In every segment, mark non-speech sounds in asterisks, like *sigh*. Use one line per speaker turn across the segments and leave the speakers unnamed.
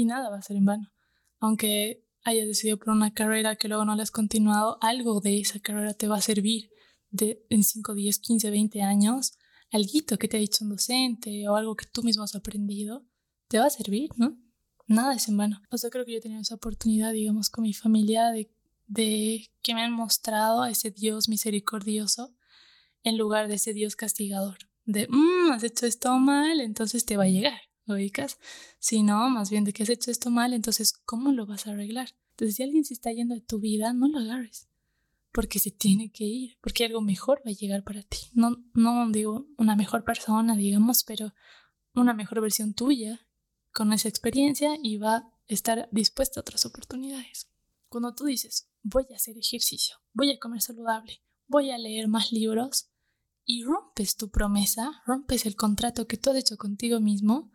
y nada va a ser en vano. Aunque hayas decidido por una carrera que luego no la has continuado, algo de esa carrera te va a servir de, en 5, 10, 15, 20 años, algo que te ha dicho un docente o algo que tú mismo has aprendido, te va a servir, ¿no? Nada es en vano. O sea, creo que yo he tenido esa oportunidad, digamos, con mi familia de, de que me han mostrado a ese Dios misericordioso en lugar de ese Dios castigador. De, mmm, has hecho esto mal, entonces te va a llegar, ¿lo ubicas? Si no, más bien de que has hecho esto mal, entonces, ¿cómo lo vas a arreglar? Entonces, si alguien se está yendo de tu vida, no lo agarres porque se tiene que ir, porque algo mejor va a llegar para ti. No, no digo una mejor persona, digamos, pero una mejor versión tuya con esa experiencia y va a estar dispuesta a otras oportunidades. Cuando tú dices, voy a hacer ejercicio, voy a comer saludable, voy a leer más libros y rompes tu promesa, rompes el contrato que tú has hecho contigo mismo,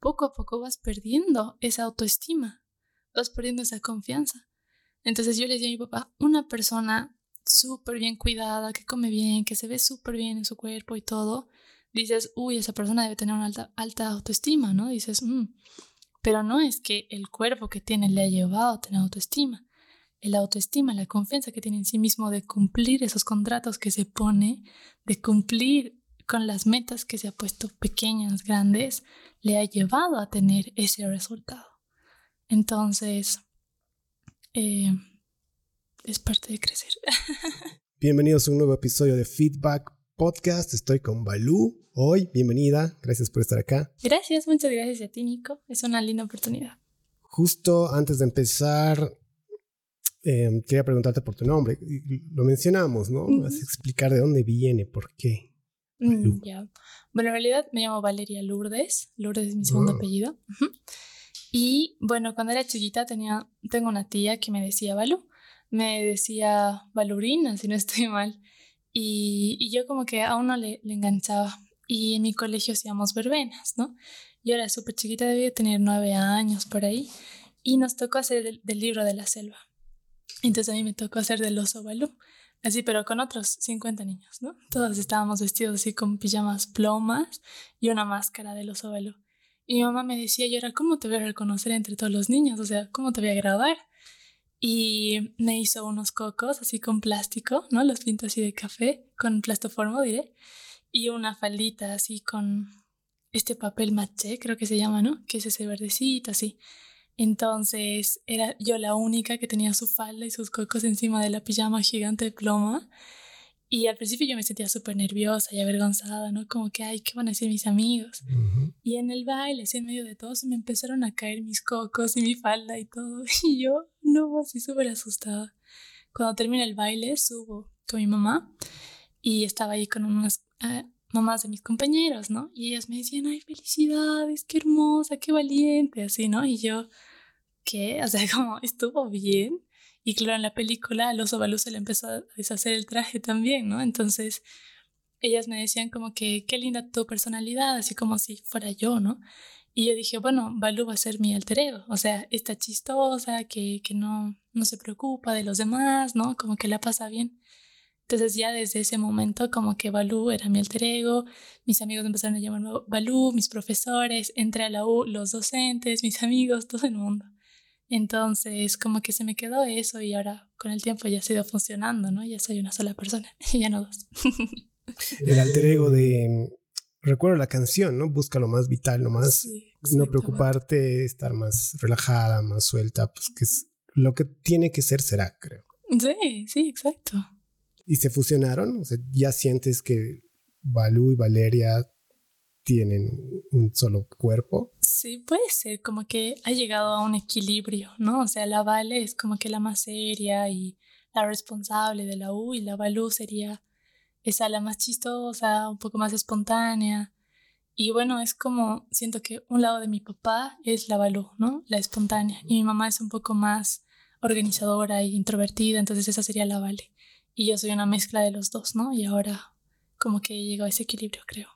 poco a poco vas perdiendo esa autoestima, vas perdiendo esa confianza. Entonces yo le dije a mi papá, una persona súper bien cuidada, que come bien, que se ve súper bien en su cuerpo y todo, dices, uy, esa persona debe tener una alta, alta autoestima, ¿no? Dices, mm". pero no es que el cuerpo que tiene le ha llevado a tener autoestima. El autoestima, la confianza que tiene en sí mismo de cumplir esos contratos que se pone, de cumplir con las metas que se ha puesto pequeñas, grandes, le ha llevado a tener ese resultado. Entonces, eh, es parte de crecer. *laughs*
Bienvenidos a un nuevo episodio de Feedback Podcast. Estoy con Balú hoy. Bienvenida. Gracias por estar acá.
Gracias, muchas gracias a ti, Nico. Es una linda oportunidad.
Justo antes de empezar, em, quería preguntarte por tu nombre. Lo mencionamos, ¿no? Vas a explicar de dónde viene, por qué.
Mm, bueno, en realidad me llamo Valeria Lourdes. Lourdes es mi segundo ah. apellido. Y bueno, cuando era chiquita tenía, tengo una tía que me decía Balú me decía Valurina, *laughs* si no estoy mal. Y, y yo como que a uno le, le, enganchaba. Y en mi colegio hacíamos verbenas, ¿no? Yo era súper chiquita, debía tener nueve años por ahí. Y nos tocó hacer del, del, libro de la selva. Entonces a mí me tocó hacer del oso Balú. Así, pero con otros 50 niños, ¿no? Todos estábamos vestidos así con pijamas plomas y una máscara del oso Balú. Y mi mamá me decía, yo era, ¿cómo te voy a reconocer entre todos los niños? O sea, ¿cómo te voy a grabar? y me hizo unos cocos así con plástico, ¿no? Los pinto así de café, con plastoformo, diré, y una faldita así con este papel maché, creo que se llama, ¿no? Que es ese verdecito así. Entonces era yo la única que tenía su falda y sus cocos encima de la pijama gigante de ploma y al principio yo me sentía súper nerviosa y avergonzada, ¿no? Como que, ay, ¿qué van a decir mis amigos? Y en el baile, así en medio de todo, se me empezaron a caer mis cocos y mi falda y todo. *laughs* Y yo, no, así súper asustada. Cuando termina el baile, subo con mi mamá y estaba ahí con unas eh, mamás de mis compañeros, ¿no? Y ellas me decían, ay, felicidades, qué hermosa, qué valiente, así, ¿no? Y yo, ¿qué? O sea, *laughs* como, ¿estuvo bien? Y claro, en la película al oso Balú se le empezó a deshacer el traje también, ¿no? Entonces, ellas me decían como que, qué linda tu personalidad, así como si fuera yo, ¿no? Y yo dije, bueno, Balú va a ser mi alter ego, o sea, esta chistosa, que, que no, no se preocupa de los demás, ¿no? Como que la pasa bien. Entonces ya desde ese momento como que Balú era mi alter ego, mis amigos empezaron a llamarme Balú, mis profesores, entré a la U, los docentes, mis amigos, todo el mundo. Entonces, como que se me quedó eso y ahora con el tiempo ya ha ido funcionando, ¿no? Ya soy una sola persona, *laughs* y ya no dos.
el alter ego de, recuerdo la canción, ¿no? Busca lo más vital, lo más, no preocuparte, estar más relajada, más suelta, pues que es lo que tiene que ser será, creo.
Sí, sí, exacto.
¿Y se fusionaron? O sea, ya sientes que Balú y Valeria tienen un solo cuerpo.
Sí, puede ser, como que ha llegado a un equilibrio, ¿no? O sea, la Vale es como que la más seria y la responsable de la U y la Balú sería esa la más chistosa, un poco más espontánea. Y bueno, es como, siento que un lado de mi papá es la Balú, ¿no? La espontánea. Y mi mamá es un poco más organizadora e introvertida, entonces esa sería la Vale. Y yo soy una mezcla de los dos, ¿no? Y ahora como que he llegado a ese equilibrio, creo.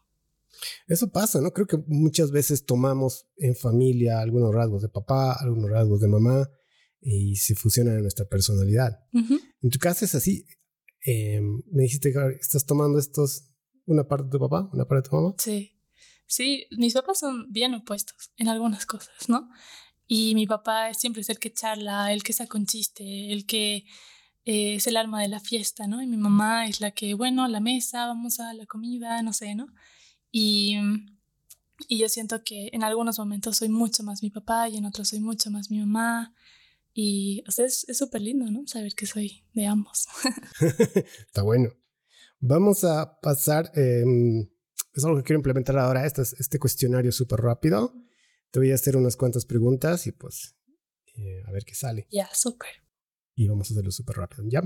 Eso pasa, ¿no? Creo que muchas veces tomamos en familia algunos rasgos de papá, algunos rasgos de mamá y se fusionan en nuestra personalidad. En tu caso es así. Em, me dijiste que estás tomando estos, una parte de tu papá, una parte de tu mamá.
Sí, sí, mis papás son bien opuestos en algunas cosas, ¿no? Y mi papá siempre es el que charla, el que saca un chiste, el que eh, es el alma de la fiesta, ¿no? Y mi mamá es la que, bueno, la mesa, vamos a la comida, no sé, ¿no? Y, y yo siento que en algunos momentos soy mucho más mi papá y en otros soy mucho más mi mamá. Y o sea, es súper lindo, ¿no? Saber que soy de ambos. *laughs*
Está bueno. Vamos a pasar, em, es algo que quiero implementar ahora, este, este cuestionario súper rápido. Te voy a hacer unas cuantas preguntas y pues eh, a ver qué sale.
Ya, súper.
Y vamos a hacerlo súper rápido, ¿ya?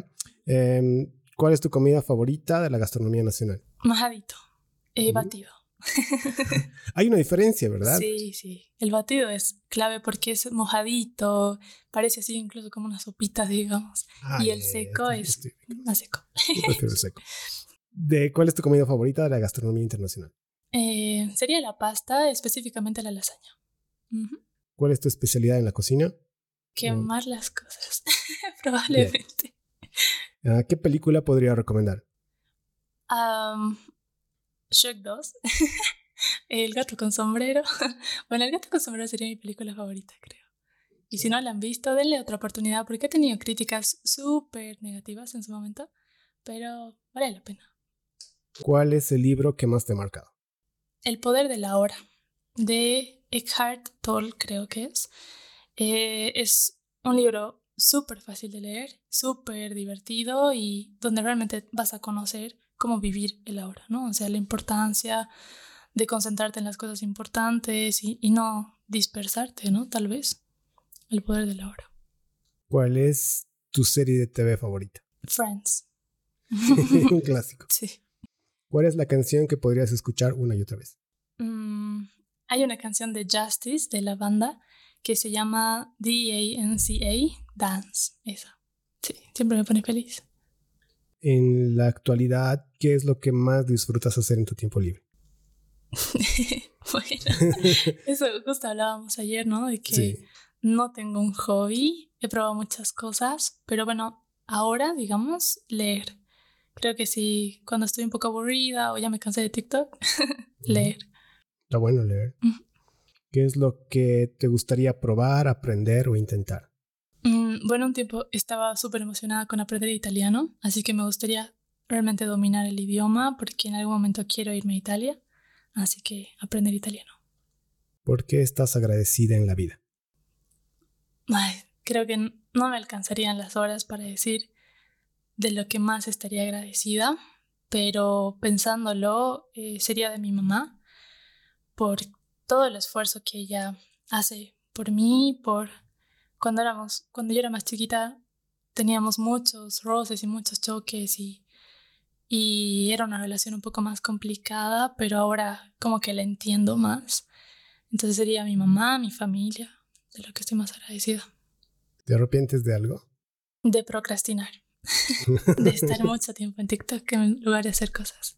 Em, ¿Cuál es tu comida favorita de la gastronomía nacional?
Majadito, eh, batido. *laughs*
Hay una diferencia, ¿verdad?
Sí, sí. El batido es clave porque es mojadito, parece así incluso como una sopita, *laughs* digamos. Ah, y el seco es más seco.
prefiero el seco. *laughs* ¿De cuál es tu comida favorita de la gastronomía internacional?
Eh, sería la pasta, específicamente la lasaña.
¿Cuál es tu especialidad en la cocina?
Quemar las cosas, *laughs* probablemente.
Ah, ¿Qué película podría recomendar?
Um, Shrek 2. *laughs* el gato con sombrero. *laughs* bueno, el gato con sombrero sería mi película favorita, creo. Y si no la han visto, denle otra oportunidad porque he tenido críticas súper negativas en su momento, pero vale la pena.
¿Cuál es el libro que más te ha marcado?
El poder de la hora, de Eckhart Tolle, creo que es. Eh, es un libro súper fácil de leer, súper divertido y donde realmente vas a conocer cómo vivir el ahora, ¿no? O sea, la importancia de concentrarte en las cosas importantes y, no dispersarte, ¿no? Tal vez. El poder del ahora.
¿Cuál es tu serie de TV favorita?
Friends. *laughs*
un clásico. *laughs*
Sí.
¿Cuál es la canción que podrías escuchar una y otra vez?
Mm, hay una canción de Justice de la banda que se llama D-A-N-C-A, Dance. Esa. Sí, siempre me pone feliz
en la actualidad, ¿qué es lo que más disfrutas hacer en tu tiempo libre? *laughs*
bueno, *laughs* eso justo hablábamos ayer, ¿no? De que no tengo un hobby, he probado muchas cosas, pero bueno, ahora, digamos, leer. Creo que sí, cuando estoy un poco aburrida o ya me cansé de TikTok, *laughs* leer.
Está bueno leer. ¿Qué es lo que te gustaría probar, aprender o intentar?
Mm, bueno, un tiempo estaba súper emocionada con aprender italiano, así que me gustaría realmente dominar el idioma porque en algún momento quiero irme a Italia, así que aprender italiano.
¿Por qué estás agradecida en la vida?
creo que no me alcanzarían las horas para decir de lo que más estaría agradecida, pero pensándolo eh, sería de mi mamá por todo el esfuerzo que ella hace por mí, por cuando éramos, cuando yo era más chiquita, teníamos muchos roces y muchos choques y, y era una relación un poco más complicada, pero ahora como que la entiendo más. Entonces sería mi mamá, mi familia, de lo que estoy más agradecida.
¿Te arrepientes de algo?
De procrastinar. *laughs* de estar mucho tiempo en TikTok en lugar de hacer cosas.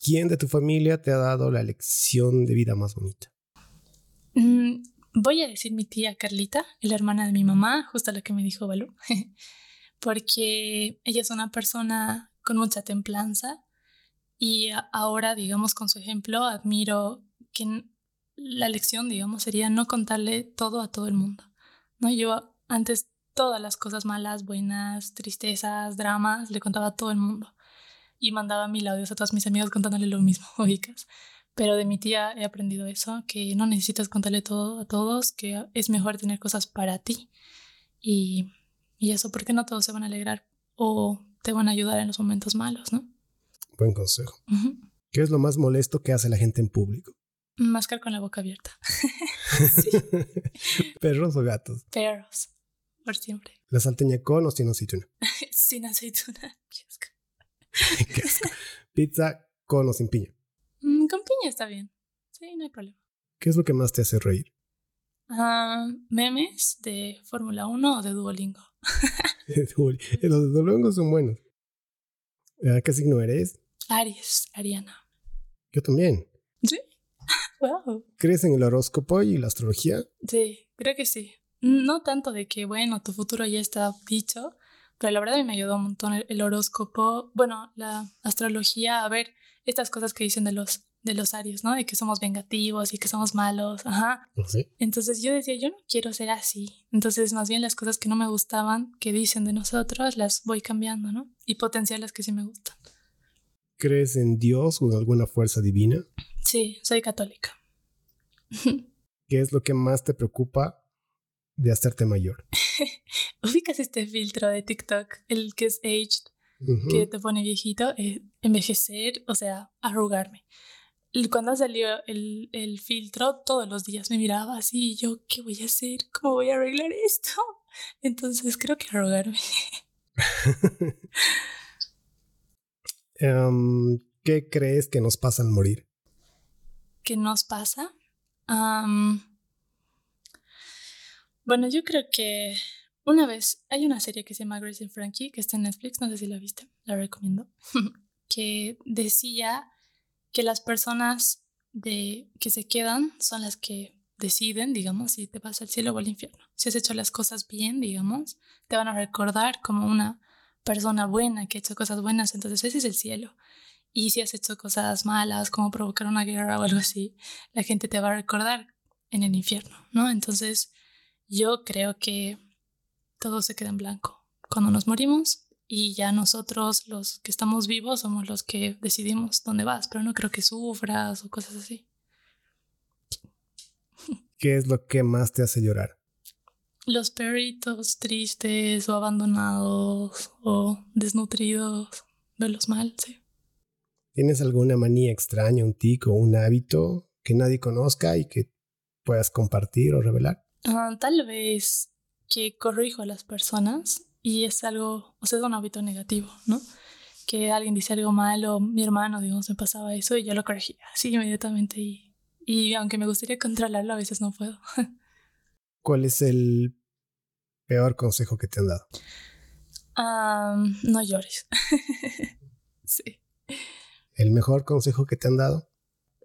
¿Quién de tu familia te ha dado la lección de vida más bonita?
Mm, Voy a decir mi tía Carlita, la hermana de mi mamá, justo lo que me dijo Balú, *laughs* porque ella es una persona con mucha templanza y ahora, digamos, con su ejemplo, admiro que la lección, digamos, sería no contarle todo a todo el mundo. ¿no? Yo antes todas las cosas malas, buenas, tristezas, dramas, le contaba a todo el mundo y mandaba mil audios a todos mis amigos contándole lo mismo, *laughs* ubicas. Pero de mi tía he aprendido eso, que no necesitas contarle todo a todos, que es mejor tener cosas para ti. Y, y eso, porque no todos se van a alegrar o te van a ayudar en los momentos malos, ¿no?
Buen consejo. ¿Qué es lo más molesto que hace la gente en público?
Mascar con la boca abierta. *laughs* *laughs*
¿Perros o gatos?
Perros, por siempre.
¿La salteña con o sin aceituna?
sin aceituna.
Qué asco. *laughs* ¿Pizza con o sin piña?
Mm, con piña está bien. Sí, no hay problema.
¿Qué es lo que más te hace reír?
Ah, memes de Fórmula 1 o de Duolingo. *laughs*
Los de Duolingo son buenos. Ah, ¿Qué signo eres?
Aries, Ariana.
Yo también.
¿Sí? *laughs* Wow.
¿Crees en el horóscopo y la astrología?
Sí, creo que sí. No tanto de que, bueno, tu futuro ya está dicho, pero la verdad me ayudó un montón el horóscopo, bueno, la astrología, a ver estas cosas que dicen de los de los Aries, ¿no? De que somos vengativos y que somos malos, ajá.
¿Ah, ¿Sí?
Entonces yo decía, yo no quiero ser así. Entonces más bien las cosas que no me gustaban, que dicen de nosotros, las voy cambiando, ¿no? Y potenciar las que sí me gustan.
¿Crees en Dios o en alguna fuerza divina?
Sí, soy católica. *laughs*
¿Qué es lo que más te preocupa de hacerte mayor?
Ubicas este filtro de TikTok, el que es aged, que te pone viejito, eh, envejecer, o sea, arrugarme. Cuando salió el, el filtro, todos los días me miraba así y yo, ¿qué voy a hacer? ¿Cómo voy a arreglar esto? *laughs* Entonces creo que arrugarme. *laughs*
Em, ¿Qué crees que nos pasa al morir?
¿Qué nos pasa? bueno, yo creo que una vez hay una serie que se llama Grace and Frankie, que está en Netflix, no sé si la viste, la recomiendo, *laughs* que decía que las personas de, que se quedan son las que deciden, digamos, si te vas al cielo o al infierno. Si has hecho las cosas bien, digamos, te van a recordar como una persona buena que ha hecho cosas buenas, entonces ese es el cielo. Y si has hecho cosas malas, como provocar una guerra o algo así, la gente te va a recordar en el infierno, ¿no? Entonces, yo creo que todo se queda en blanco. Cuando nos morimos y ya nosotros, los que estamos vivos, somos los que decidimos dónde vas, pero no creo que sufras o cosas así. *laughs*
¿Qué es lo que más te hace llorar?
Los perritos tristes o abandonados o desnutridos, verlos mal, sí.
¿Tienes alguna manía extraña, un tico, un hábito que nadie conozca y que puedas compartir o revelar?
Ah, tal vez que corrijo a las personas y es algo, o sea, es un hábito negativo, ¿no? Que alguien dice algo malo, mi hermano, digamos, me pasaba eso y yo lo corregía así inmediatamente y, y aunque me gustaría controlarlo, a veces no puedo. *laughs*
¿Cuál es el peor consejo que te han dado?
no llores. *laughs* sí.
¿El mejor consejo que te han dado?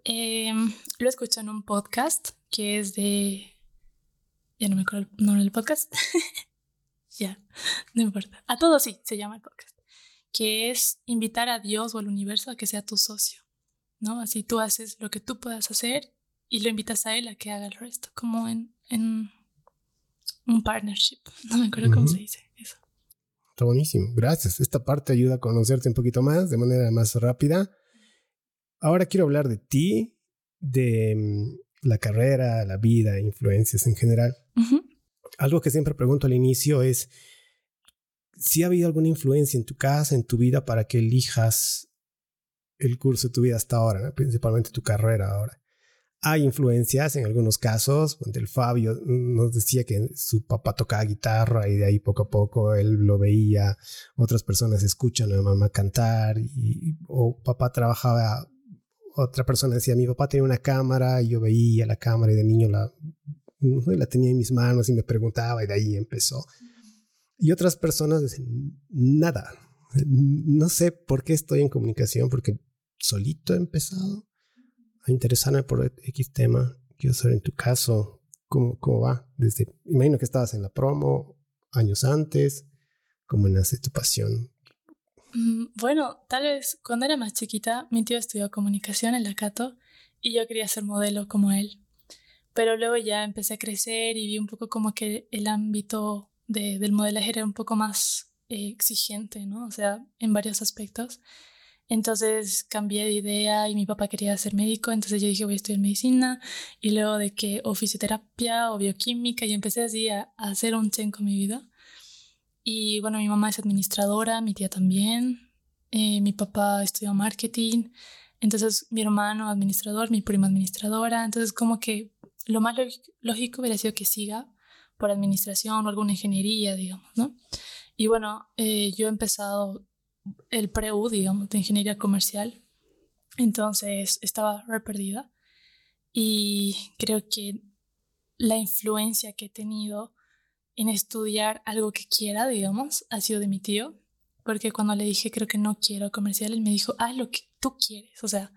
Em, lo escuché en un podcast que es de... Ya no me acuerdo el nombre del podcast. *laughs* ya, no importa. A todos sí, se llama el podcast. Que es invitar a Dios o al universo a que sea tu socio. ¿No? Así tú haces lo que tú puedas hacer y lo invitas a él a que haga el resto. Como en, en un partnership. *laughs* No me acuerdo cómo se dice eso.
Está buenísimo. Gracias. Esta parte ayuda a conocerte un poquito más de manera más rápida. Ahora quiero hablar de ti, de mm, la carrera, la vida, influencias en general. Algo que siempre pregunto al inicio es si ha habido alguna influencia en tu casa, en tu vida, para que elijas el curso de tu vida hasta ahora, principalmente tu carrera ahora. Hay influencias en algunos casos, donde el Fabio nos decía que su papá tocaba guitarra y de ahí poco a poco él lo veía, otras personas escuchan a mamá cantar y, o papá trabajaba otra persona decía, mi papá tenía una cámara y yo veía la cámara y de niño la, *laughs* la tenía en mis manos y me preguntaba y de ahí empezó. Y otras personas dicen, nada, no sé por qué estoy en comunicación, porque solito he empezado a interesarme por X tema. Quiero saber en tu caso, ¿cómo, cómo va? Desde, imagino que estabas en la promo años antes, ¿cómo nace tu pasión
bueno, tal vez cuando era más chiquita, mi tío estudió comunicación en la Cato y yo quería ser modelo como él. Pero luego ya empecé a crecer y vi un poco como que el ámbito de, del modelaje era un poco más eh, exigente, ¿no? O sea, en varios aspectos. Entonces cambié de idea y mi papá quería ser médico, entonces yo dije voy a estudiar medicina y luego de que o fisioterapia o bioquímica y empecé así a, a hacer un chen con mi vida. Y bueno, mi mamá es administradora, mi tía también, eh, mi papá estudió marketing, entonces mi hermano administrador, mi prima administradora, entonces como que lo más lógico hubiera sido que siga por administración o alguna ingeniería, digamos, ¿no? Y bueno, eh, yo he empezado el pre-U, digamos, de ingeniería comercial, entonces estaba re perdida y creo que la influencia que he tenido en estudiar algo que quiera, digamos, ha sido de mi tío, porque cuando le dije creo que no quiero comercial, él me dijo, haz lo que tú quieres, o sea,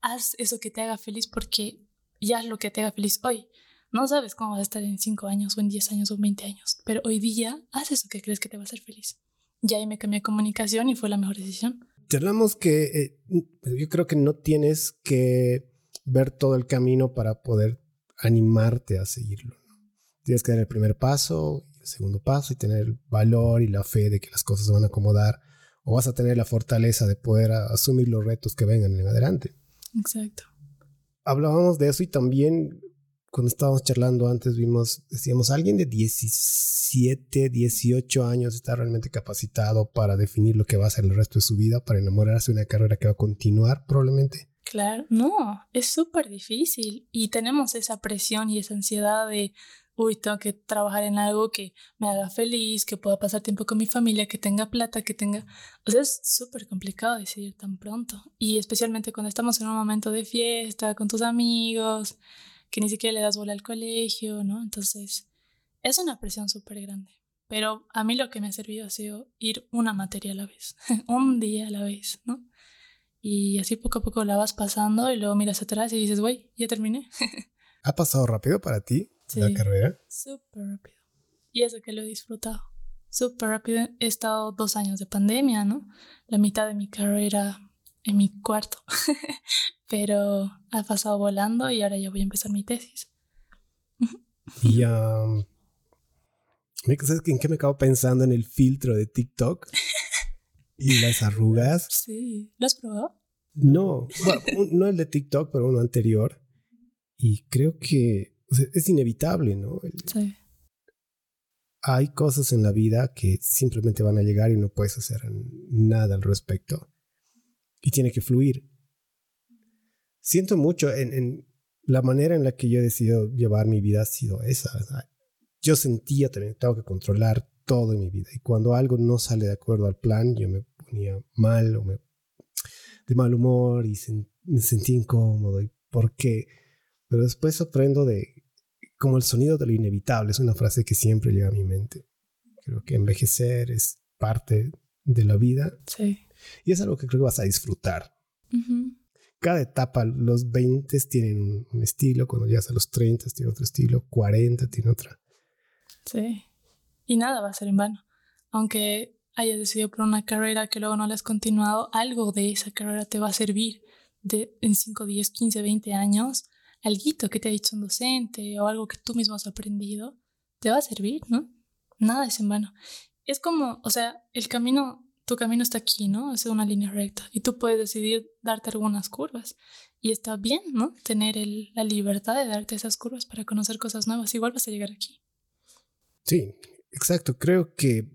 haz eso que te haga feliz porque ya es lo que te haga feliz hoy. No sabes cómo vas a estar en 5 años o en 10 años o 20 años, pero hoy día haz eso que crees que te va a hacer feliz. Y ahí me cambié a comunicación y fue la mejor decisión.
charlamos que eh, yo creo que no tienes que ver todo el camino para poder animarte a seguirlo. Tienes que dar el primer paso, el segundo paso y tener el valor y la fe de que las cosas se van a acomodar o vas a tener la fortaleza de poder asumir los retos que vengan en adelante.
Exacto.
Hablábamos de eso y también cuando estábamos charlando antes vimos, decíamos, alguien de 17, 18 años está realmente capacitado para definir lo que va a hacer el resto de su vida, para enamorarse de una carrera que va a continuar probablemente.
Claro, no, es súper difícil y tenemos esa presión y esa ansiedad de, uy, tengo que trabajar en algo que me haga feliz, que pueda pasar tiempo con mi familia, que tenga plata, que tenga... O sea, es súper complicado decidir tan pronto y especialmente cuando estamos en un momento de fiesta con tus amigos, que ni siquiera le das bola al colegio, ¿no? Entonces, es una presión súper grande. Pero a mí lo que me ha servido ha sido ir una materia a la vez, *laughs* un día a la vez, ¿no? Y así poco a poco la vas pasando y luego miras atrás y dices, güey, ya terminé. *laughs*
¿Ha pasado rápido para ti la carrera?
Súper rápido. Y eso que lo he disfrutado. Súper rápido. He estado dos años de pandemia, ¿no? La mitad de mi carrera en mi cuarto. *laughs* Pero ha pasado volando y ahora ya voy a empezar mi tesis.
y um, ¿sabes en qué me acabo pensando en el filtro de TikTok? *laughs* y las arrugas.
Sí. ¿Lo has probado?
No, no el de TikTok, pero uno anterior. Y creo que es inevitable, ¿no?
Sí.
Hay cosas en la vida que simplemente van a llegar y no puedes hacer nada al respecto. Y tiene que fluir. Siento mucho en, en la manera en la que yo he decidido llevar mi vida ha sido esa. Yo sentía también, tengo que controlar todo en mi vida. Y cuando algo no sale de acuerdo al plan, yo me ponía mal o me, de mal humor y me sentía incómodo. ¿Y por qué? Pero después aprendo de como el sonido de lo inevitable. Es una frase que siempre llega a mi mente. Creo que envejecer es parte de la vida.
Sí.
Y es algo que creo que vas a disfrutar. Cada etapa, los 20 tienen un, un, estilo, cuando llegas a los 30 tiene otro estilo, 40 tiene otra.
Sí. Y nada va a ser en vano. Aunque hayas decidido por una carrera que luego no la has continuado, algo de esa carrera te va a servir de, en 5, 10, 15, 20 años. Algo que te ha dicho un docente o algo que tú mismo has aprendido, te va a servir, ¿no? Nada es en vano. Es como, o sea, el camino, tu camino está aquí, ¿no? Es una línea recta y tú puedes decidir darte algunas curvas. Y está bien, ¿no? Tener la libertad de darte esas curvas para conocer cosas nuevas. Igual vas a llegar aquí.
Sí, Exacto, creo que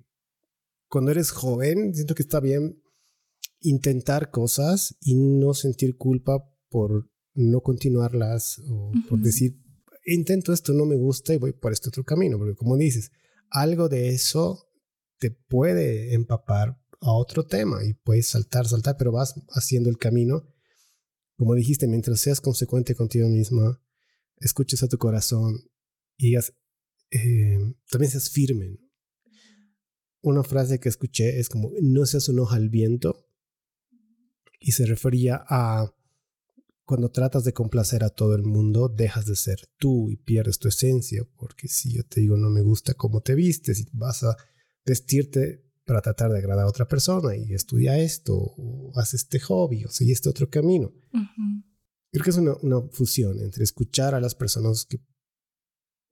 cuando eres joven, siento que está bien intentar cosas y no sentir culpa por no continuarlas o por decir, intento esto, no me gusta y voy por este otro camino, porque como dices, algo de eso te puede empapar a otro tema y puedes saltar, saltar, pero vas haciendo el camino. Como dijiste, mientras seas consecuente contigo misma, escuches a tu corazón y digas, eh, también seas firme. Una frase que escuché es como, no seas un hoja al viento. Y se refería a cuando tratas de complacer a todo el mundo, dejas de ser tú y pierdes tu esencia. Porque si yo te digo, no me gusta cómo te vistes y vas a vestirte para tratar de agradar a otra persona y estudia esto, o haz este hobby, o sigue este otro camino. Creo que es una, una, fusión entre escuchar a las personas que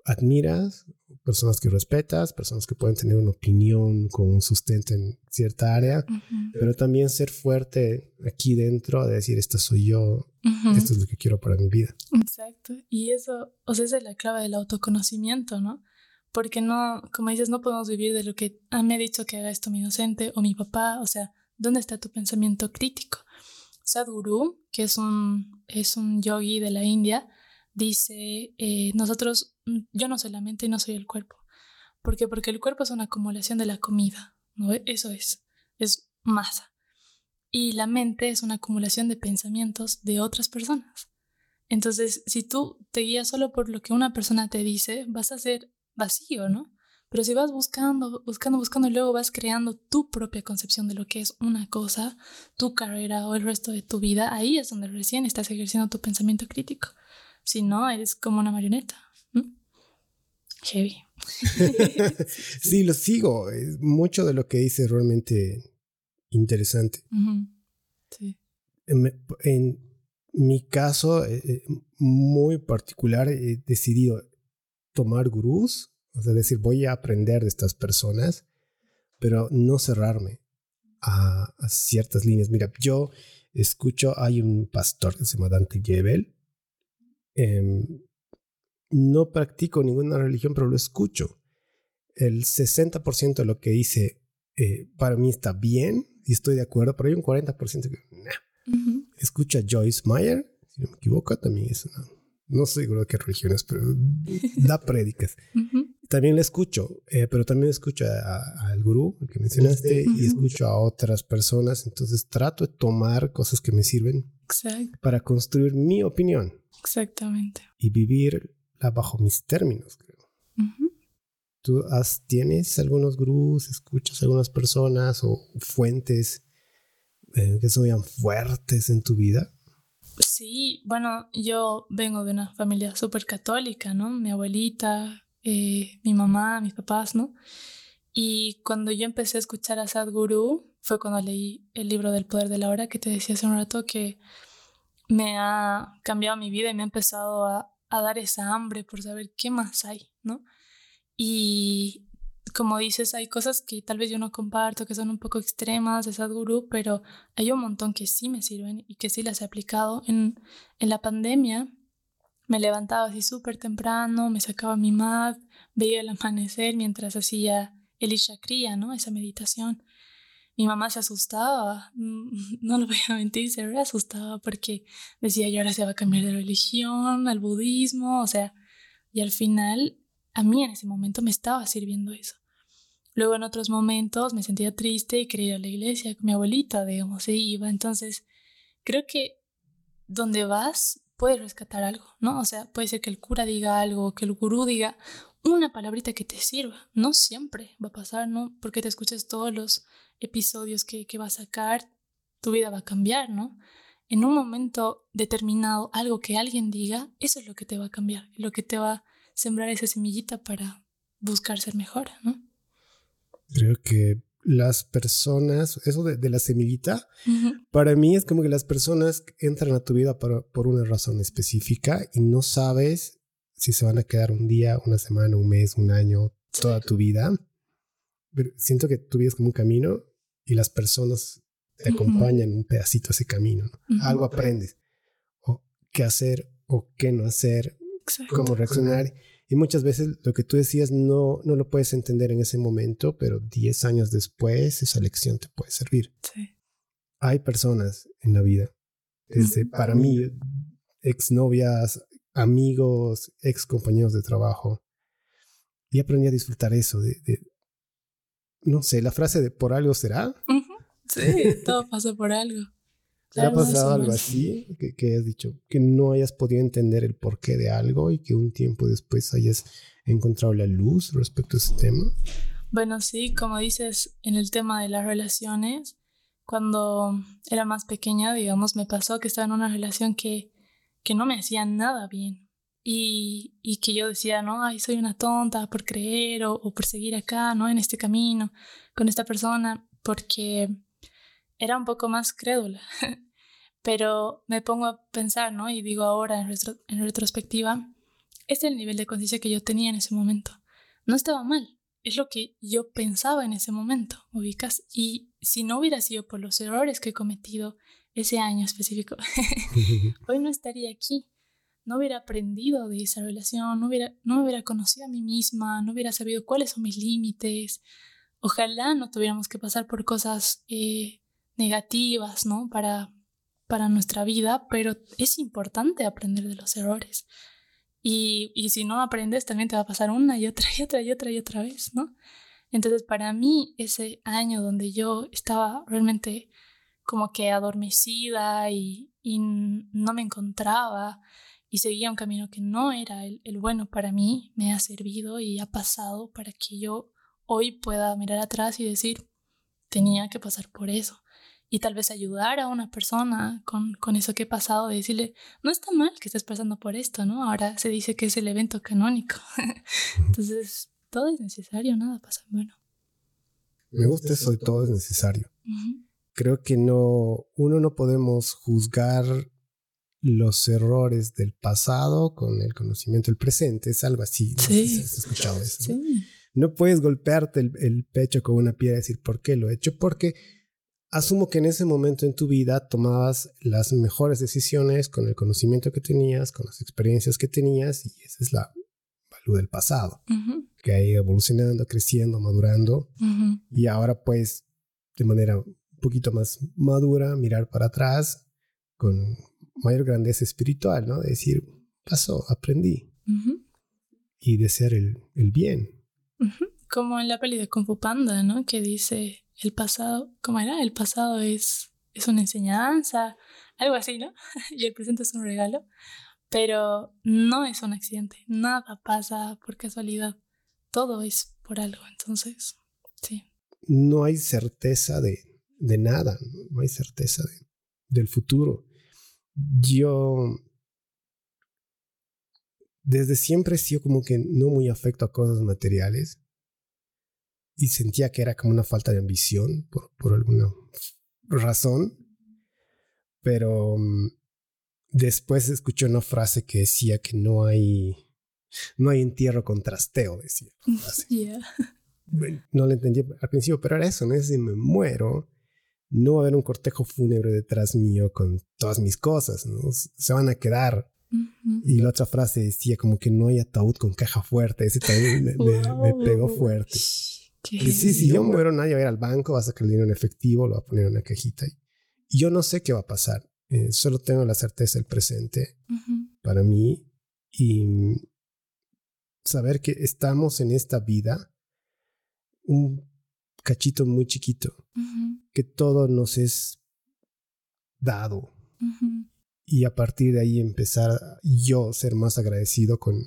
admiras, personas que respetas, personas que pueden tener una opinión con un sustento en cierta área, pero también ser fuerte aquí dentro de decir, esto soy yo, esto es lo que quiero para mi vida.
Exacto. Y eso, o sea, esa es la clave del autoconocimiento, ¿no? Porque no, como dices, no podemos vivir de lo que ah, me ha dicho que haga esto mi docente o mi papá, o sea, ¿dónde está tu pensamiento crítico? Sadhguru, que es un, es un yogi de la India, dice, eh, nosotros, mm, yo no soy la mente no soy el cuerpo. ¿Por qué? Porque el cuerpo es una acumulación de la comida, ¿no? Eso es, es masa. Y la mente es una acumulación de pensamientos de otras personas. Entonces, si tú te guías solo por lo que una persona te dice, vas a ser vacío, ¿no? Pero si vas buscando, buscando, buscando y luego vas creando tu propia concepción de lo que es una cosa, tu carrera o el resto de tu vida, ahí es donde recién estás ejerciendo tu pensamiento crítico. Si no, eres como una marioneta. Heavy. *laughs*
sí, lo sigo. Mucho de lo que dice es realmente interesante.
Sí.
En, mi caso, eh, eh, muy particular, he decidido tomar gurús, o sea, decir, voy a aprender de estas personas, pero no cerrarme a, ciertas líneas. Mira, yo escucho, hay un pastor que se llama Dante Gebel. Em, no practico ninguna religión, pero lo escucho. El 60% de lo que dice eh, para mí está bien y estoy de acuerdo, pero hay un 40% que nah. Escucha Joyce Meyer, si no me equivoco, también es una, no sé seguro de qué religión es, pero da *laughs* prédicas. También le escucho, eh, pero también escucho al gurú, que mencionaste, y escucho a otras personas. Entonces trato de tomar cosas que me sirven para construir mi opinión.
Exactamente.
Y vivirla bajo mis términos, creo. ¿Tú has, tienes algunos gurús, escuchas a algunas personas o fuentes eh, que son bien fuertes en tu vida?
Sí, bueno, yo vengo de una familia súper católica, ¿no? Mi abuelita, eh, mi mamá, mis papás, ¿no? Y cuando yo empecé a escuchar a Sadhguru fue cuando leí el libro del poder de la hora que te decía hace un rato que me ha cambiado mi vida y me ha empezado a, a dar esa hambre por saber qué más hay, ¿no? Y como dices, hay cosas que tal vez yo no comparto, que son un poco extremas de Sadhguru, pero hay un montón que sí me sirven y que sí las he aplicado. En, en la pandemia me levantaba así súper temprano, me sacaba mi mat, veía el amanecer mientras hacía el Ishakriya, ¿no? Esa meditación. Mi mamá se asustaba, *laughs* no lo voy a mentir, se asustaba porque decía, y ahora se va a cambiar de religión al budismo, o sea, y al final a mí en ese momento me estaba sirviendo eso. Luego en otros momentos me sentía triste y quería ir a la iglesia con mi abuelita, digamos, se iba. Entonces, creo que donde vas puedes rescatar algo, ¿no? O sea, puede ser que el cura diga algo, que el gurú diga una palabrita que te sirva. No siempre va a pasar, ¿no? Porque te escuches todos los episodios que, que va a sacar, tu vida va a cambiar, ¿no? En un momento determinado, algo que alguien diga, eso es lo que te va a cambiar, lo que te va a sembrar esa semillita para buscar ser mejor, ¿no?
Creo que las personas, eso de, la semillita, para mí es como que las personas entran a tu vida por, una razón específica y no sabes si se van a quedar un día, una semana, un mes, un año, toda tu vida. Pero siento que tu vida es como un camino y las personas te acompañan un pedacito a ese camino. Algo aprendes. O qué hacer o qué no hacer, cómo reaccionar. Y muchas veces lo que tú decías no, no lo puedes entender en ese momento, pero 10 años después esa lección te puede servir. Sí. Hay personas en la vida, desde para mí, exnovias, amigos, ex compañeros de trabajo, y aprendí a disfrutar eso, de, no sé, la frase de por algo será.
Sí, todo pasa por algo.
¿Te ha pasado algo así? Que, has dicho que no hayas podido entender el porqué de algo y que un tiempo después hayas encontrado la luz respecto a ese tema.
Bueno, sí, como dices, en el tema de las relaciones, cuando era más pequeña, digamos, me pasó que estaba en una relación que, que no me hacía nada bien. Y, y, que yo decía, no, ay, soy una tonta por creer o, o por seguir acá, ¿no? En este camino, con esta persona, porque era un poco más crédula. *laughs* Pero me pongo a pensar, ¿no? Y digo ahora en, retrospectiva, este es el nivel de conciencia que yo tenía en ese momento. No estaba mal, es lo que yo pensaba en ese momento, ubicas. Y si no hubiera sido por los errores que he cometido ese año específico, *laughs* *laughs* hoy no estaría aquí. No hubiera aprendido de esa relación, no, hubiera, no me hubiera conocido a mí misma, no hubiera sabido cuáles son mis límites. Ojalá no tuviéramos que pasar por cosas eh, negativas, ¿no? Para, para nuestra vida, pero es importante aprender de los errores. Y, y si no aprendes, también te va a pasar una y otra y otra y otra y otra vez, ¿no? Entonces, para mí, ese año donde yo estaba realmente como que adormecida y, y no me encontraba y seguía un camino que no era el, el, bueno para mí, me ha servido y ha pasado para que yo hoy pueda mirar atrás y decir, tenía que pasar por eso y tal vez ayudar a una persona con, con eso que he pasado y decirle, no está mal que estés pasando por esto, ¿no? Ahora se dice que es el evento canónico. *laughs* Entonces, todo es necesario, nada pasa bueno.
Me gusta eso todo es necesario. Creo que no, uno no podemos juzgar los errores del pasado con el conocimiento del presente. Es algo así. No sí. has escuchado eso. Sí. ¿no? puedes golpearte el, pecho con una piedra y decir por qué lo he hecho, porque asumo que en ese momento en tu vida tomabas las mejores decisiones con el conocimiento que tenías, con las experiencias que tenías, y esa es la valor del pasado, que ha ido evolucionando, creciendo, madurando, y ahora pues de manera poquito más madura, mirar para atrás con mayor grandeza espiritual, ¿no? De decir, pasó, aprendí. Y de ser el, el bien.
Como en la peli de Kung Fu Panda, ¿no? Que dice, el pasado, ¿cómo era? El pasado es, es una enseñanza, algo así, ¿no? *laughs* y el presente es un regalo. Pero no es un accidente, nada pasa por casualidad, todo es por algo, entonces, sí.
No hay certeza de, de nada, no hay certeza de, del futuro yo desde siempre he sido como que no muy afecto a cosas materiales y sentía que era como una falta de ambición por, alguna razón, pero mm, después escuché una frase que decía que no hay no hay entierro con trasteo, decía. *laughs* no lo entendí al principio, pero era eso, ¿no? Es si me muero, no va a haber un cortejo fúnebre detrás mío con todas mis cosas, ¿no? Se van a quedar. Y la otra frase decía como que no hay ataúd con caja fuerte. Ese también me, pegó fuerte. Y sí, si yo muero, nadie va a ir al banco, va a sacar el dinero en efectivo, lo va a poner en una cajita. Y yo no sé qué va a pasar. Eh, solo tengo la certeza del presente para mí y saber que estamos en esta vida un cachito muy chiquito, que todo nos es dado. Y a partir de ahí empezar yo ser más agradecido con,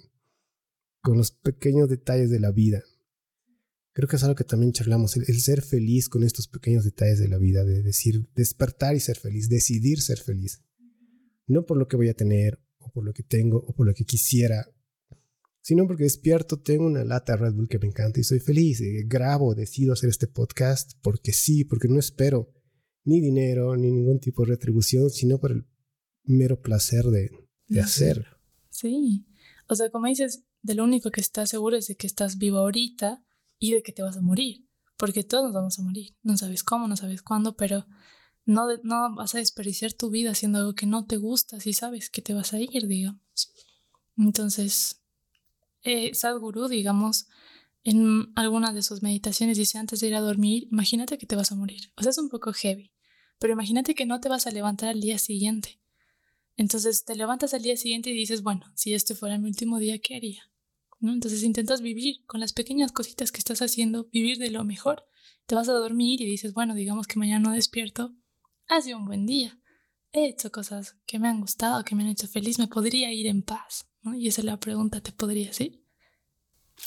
con los pequeños detalles de la vida. Creo que es algo que también charlamos, el, ser feliz con estos pequeños detalles de la vida, de decir, despertar y ser feliz, decidir ser feliz. No por lo que voy a tener, o por lo que tengo, o por lo que quisiera sino porque despierto, tengo una lata de Red Bull que me encanta y soy feliz. grabo, decido hacer este podcast porque sí, porque no espero ni dinero ni ningún tipo de retribución, sino por el mero placer de, de hacer.
Sí, o sea, como dices, de lo único que estás seguro es de que estás vivo ahorita y de que te vas a morir, porque todos nos vamos a morir. No sabes cómo, no sabes cuándo, pero no, no vas a desperdiciar tu vida haciendo algo que no te gusta si sabes que te vas a ir, digamos. Entonces, eh, Sadhguru, digamos, en alguna de sus meditaciones dice antes de ir a dormir, imagínate que te vas a morir. O sea, es un poco heavy, pero imagínate que no te vas a levantar al día siguiente. Entonces te levantas al día siguiente y dices, bueno, si este fuera mi último día, ¿qué haría? Entonces intentas vivir con las pequeñas cositas que estás haciendo, vivir de lo mejor. Te vas a dormir y dices, bueno, digamos que mañana no despierto, ha sido un buen día. He hecho cosas que me han gustado, que me han hecho feliz, me podría ir en paz. Y esa es la pregunta, ¿te podría decir?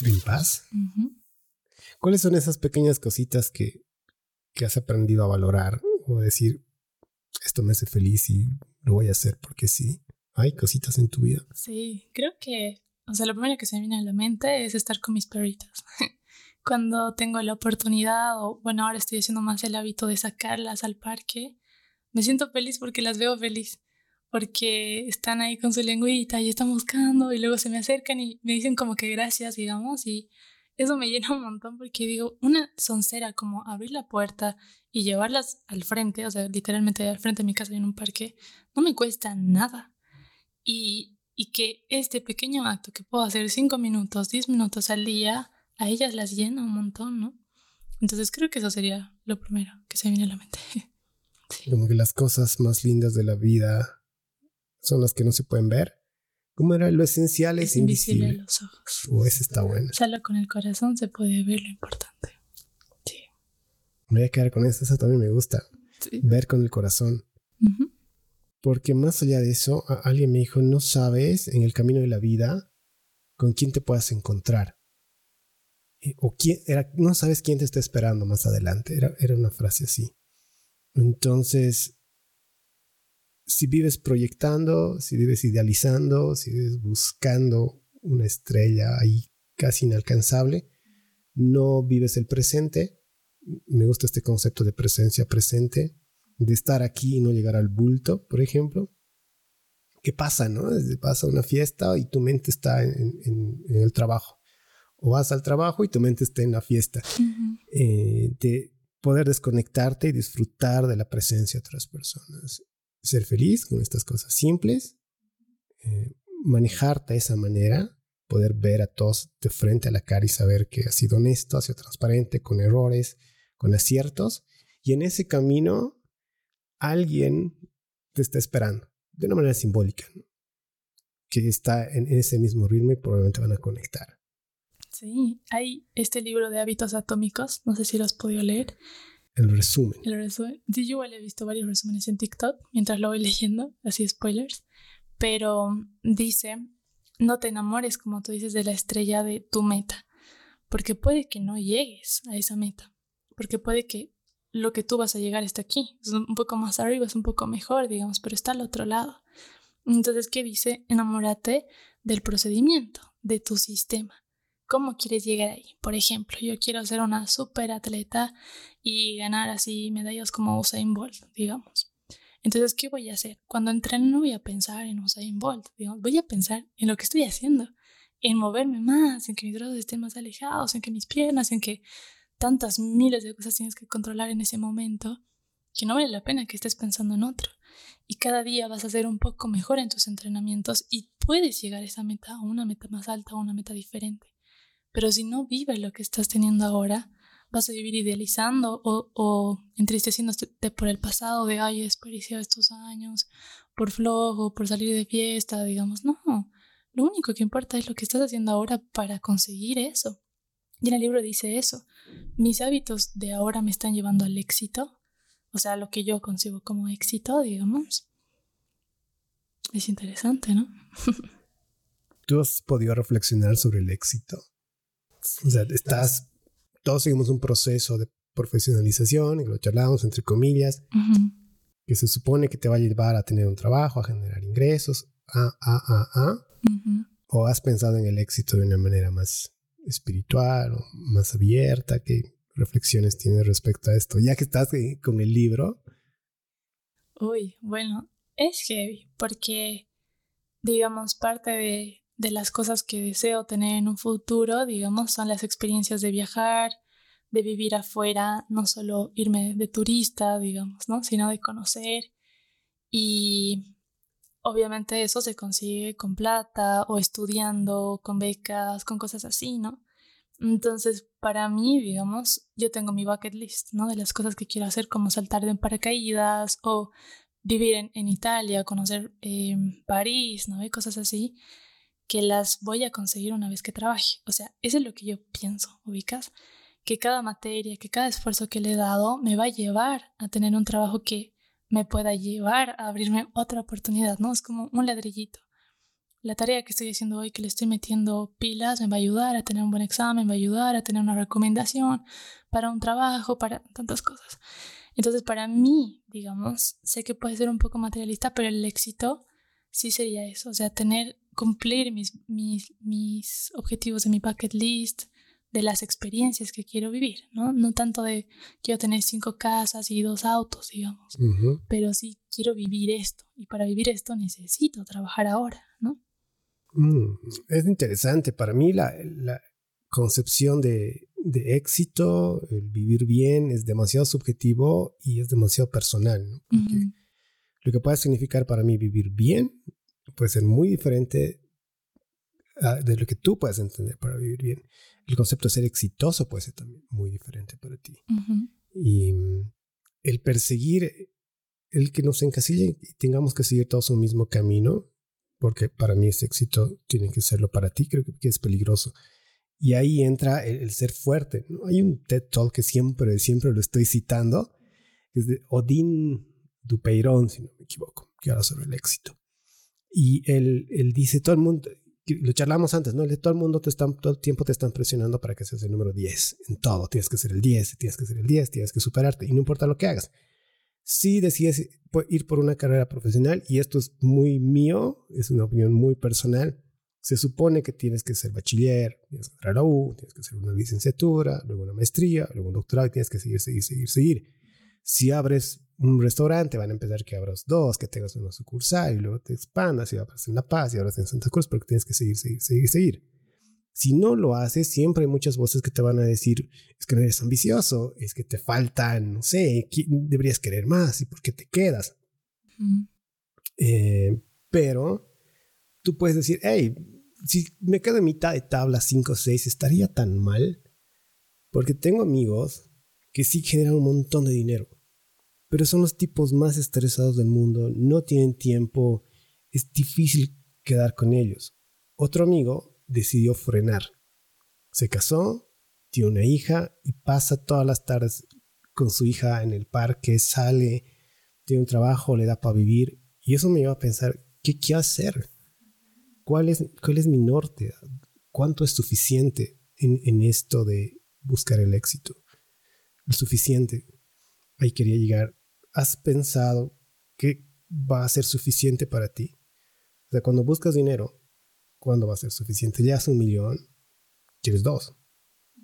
¿En paz? ¿Cuáles son esas pequeñas cositas que, que has aprendido a valorar o decir, esto me hace feliz y lo voy a hacer porque sí? ¿Hay cositas en tu vida?
Sí, creo que, o sea, lo primero que se me viene a la mente es estar con mis perritas. *laughs* Cuando tengo la oportunidad, o bueno, ahora estoy haciendo más el hábito de sacarlas al parque, me siento feliz porque las veo feliz porque están ahí con su lengüita y están buscando y luego se me acercan y me dicen como que gracias, digamos, y eso me *laughs* llena un montón porque digo, una soncera como abrir la puerta y llevarlas al frente, o sea, literalmente al frente de mi casa en un parque, no me cuesta nada. Y, y que este pequeño acto que puedo hacer cinco minutos, diez minutos al día, a ellas las llena un montón, ¿no? Entonces creo que eso sería lo primero que se viene a la mente. *laughs*
Como que las cosas más lindas de la vida son las que no se pueden ver. ¿Cómo era? Lo esencial es, invisible. los ojos. O ese está bueno.
Solo con el corazón se puede ver lo importante. Sí.
Me voy a quedar con eso. Eso también me gusta. Ver con el corazón. Porque más allá de eso, alguien me dijo, no sabes en el camino de la vida con quién te puedas encontrar. O quién, era, no sabes quién te está esperando más adelante. Era, era una frase así. Entonces, si vives proyectando, si vives idealizando, si vives buscando una estrella ahí casi inalcanzable, no vives el presente. Me gusta este concepto de presencia presente. de estar aquí y no llegar al bulto, por ejemplo. ¿Qué pasa, no? Pasa una fiesta y tu mente está en, el trabajo. O vas al trabajo y tu mente está en la fiesta. Eh, de poder desconectarte y disfrutar de la presencia de otras personas. Ser feliz con estas cosas simples, eh, manejarte de esa manera, poder ver a todos de frente a la cara y saber que has sido honesto, has sido transparente, con errores, con aciertos. Y en ese camino, alguien te está esperando, de una manera simbólica, que está en, ese mismo ritmo y probablemente van a conectar.
Sí, hay este libro de hábitos atómicos, no sé si lo has podido leer.
El resumen.
El. Sí, igual he visto varios resúmenes en TikTok mientras lo voy *laughs* leyendo, así spoilers, pero dice, no te enamores, como tú dices, de la estrella de tu meta, porque puede que no llegues a esa meta, porque puede que lo que tú vas a llegar está aquí, es un poco más arriba, es un poco mejor, digamos, pero está al otro lado. Entonces, ¿qué dice? Enamórate del procedimiento, de tu sistema. ¿Cómo quieres llegar ahí? Por ejemplo, yo quiero ser una super atleta y ganar así medallas como Usain Bolt, digamos. Entonces, ¿qué voy a hacer? Cuando entreno no voy a pensar en Usain Bolt, digamos, voy a pensar en lo que estoy haciendo, en moverme más, en que mis brazos estén más alejados, en que mis piernas, en que tantas miles de cosas tienes que controlar en ese momento, que no vale la pena que estés pensando en otro. Y cada día vas a ser un poco mejor en tus entrenamientos y puedes llegar a esa meta, a una meta más alta, a una meta diferente. Pero si no vives lo que estás teniendo ahora, vas a vivir idealizando o, entristeciéndote por el pasado de, ay, he estos años por flojo, por salir de fiesta, digamos. No, lo único que importa es lo que estás haciendo ahora para conseguir eso. Y en el libro dice eso. Mis hábitos de ahora me están llevando al éxito. O sea, lo que yo concibo como éxito, digamos. Es interesante, ¿no? *laughs*
¿Tú has podido reflexionar sobre el éxito? O sea, estás, todos seguimos un proceso de profesionalización, y lo charlamos entre comillas, que se supone que te va a llevar a tener un trabajo, a generar ingresos, a, a, a, a. ¿O has pensado en el éxito de una manera más espiritual o más abierta? ¿Qué reflexiones tienes respecto a esto? Ya que estás con el libro.
Uy, bueno, es heavy porque, digamos, parte de, de las cosas que deseo tener en un futuro, digamos, son las experiencias de viajar, de vivir afuera, no solo irme de turista, digamos, ¿no? Sino de conocer. Y obviamente eso se consigue con plata o estudiando, con becas, con cosas así, ¿no? Entonces, para mí, digamos, yo tengo mi bucket list, ¿no? De las cosas que quiero hacer, como saltar de paracaídas o vivir en, en Italia, conocer eh, París, ¿no? Y cosas así que las voy a conseguir una vez que trabaje. O sea, eso es lo que yo pienso, ubicas, que cada materia, que cada esfuerzo que le he dado me va a llevar a tener un trabajo que me pueda llevar a abrirme otra oportunidad, ¿no? Es como un ladrillito. La tarea que estoy haciendo hoy, que le estoy metiendo pilas, me va a ayudar a tener un buen examen, me va a ayudar a tener una recomendación para un trabajo, para tantas cosas. Entonces, para mí, digamos, sé que puede ser un poco materialista, pero el éxito sí sería eso, o sea, tener cumplir mis, mis, mis objetivos de mi bucket list, de las experiencias que quiero vivir, ¿no? No tanto de quiero tener cinco casas y dos autos, digamos, pero sí quiero vivir esto y para vivir esto necesito trabajar ahora, ¿no?
Mm, es interesante, para mí la, la concepción de, de, éxito, el vivir bien, es demasiado subjetivo y es demasiado personal, ¿no? Lo que puede significar para mí vivir bien puede ser muy diferente de lo que tú puedes entender para vivir bien. El concepto de ser exitoso puede ser también muy diferente para ti. Y mm, el perseguir, el que nos encasille y tengamos que seguir todos un mismo camino, porque para mí ese éxito tiene que serlo para ti, creo que es peligroso. Y ahí entra el, ser fuerte. Hay un TED Talk que siempre, siempre lo estoy citando, es de Odín Dupeyron, si no me equivoco, que habla sobre el éxito. Y él, él dice, todo el mundo, lo charlamos antes, ¿no? Todo el mundo te están, todo el tiempo te están presionando para que seas el número 10 en todo. Tienes que ser el 10, tienes que ser el 10, tienes que superarte y no importa lo que hagas. Si decides ir por una carrera profesional, y esto es muy mío, es una opinión muy personal, se supone que tienes que ser bachiller, tienes que entrar a la U, tienes que hacer una licenciatura, luego una maestría, luego un doctorado y tienes que seguir, seguir, seguir, seguir. Si abres un restaurante, van a empezar que abras dos, que tengas una sucursal y luego te expandas y abras en La Paz y abras en Santa Cruz, porque tienes que seguir, seguir, seguir, seguir. Si no lo haces, siempre hay muchas voces que te van a decir, es que no eres ambicioso, es que te faltan, no sé, deberías querer más y por qué te quedas. Eh, pero tú puedes decir, hey, si me quedo en mitad de tabla 5 o 6, ¿estaría tan mal? Porque tengo amigos que sí generan un montón de dinero pero son los tipos más estresados del mundo, no tienen tiempo, es difícil quedar con ellos. Otro amigo decidió frenar. Se casó, tiene una hija y pasa todas las tardes con su hija en el parque, sale, tiene un trabajo, le da para vivir. Y eso me lleva a pensar, ¿qué quiero hacer? ¿Cuál es, cuál es mi norte? ¿Cuánto es suficiente en, en esto de buscar el éxito? Lo suficiente. Ahí quería llegar. ¿Has pensado que va a ser suficiente para ti? O sea, cuando buscas dinero, ¿cuándo va a ser suficiente? Ya es un millón, quieres dos.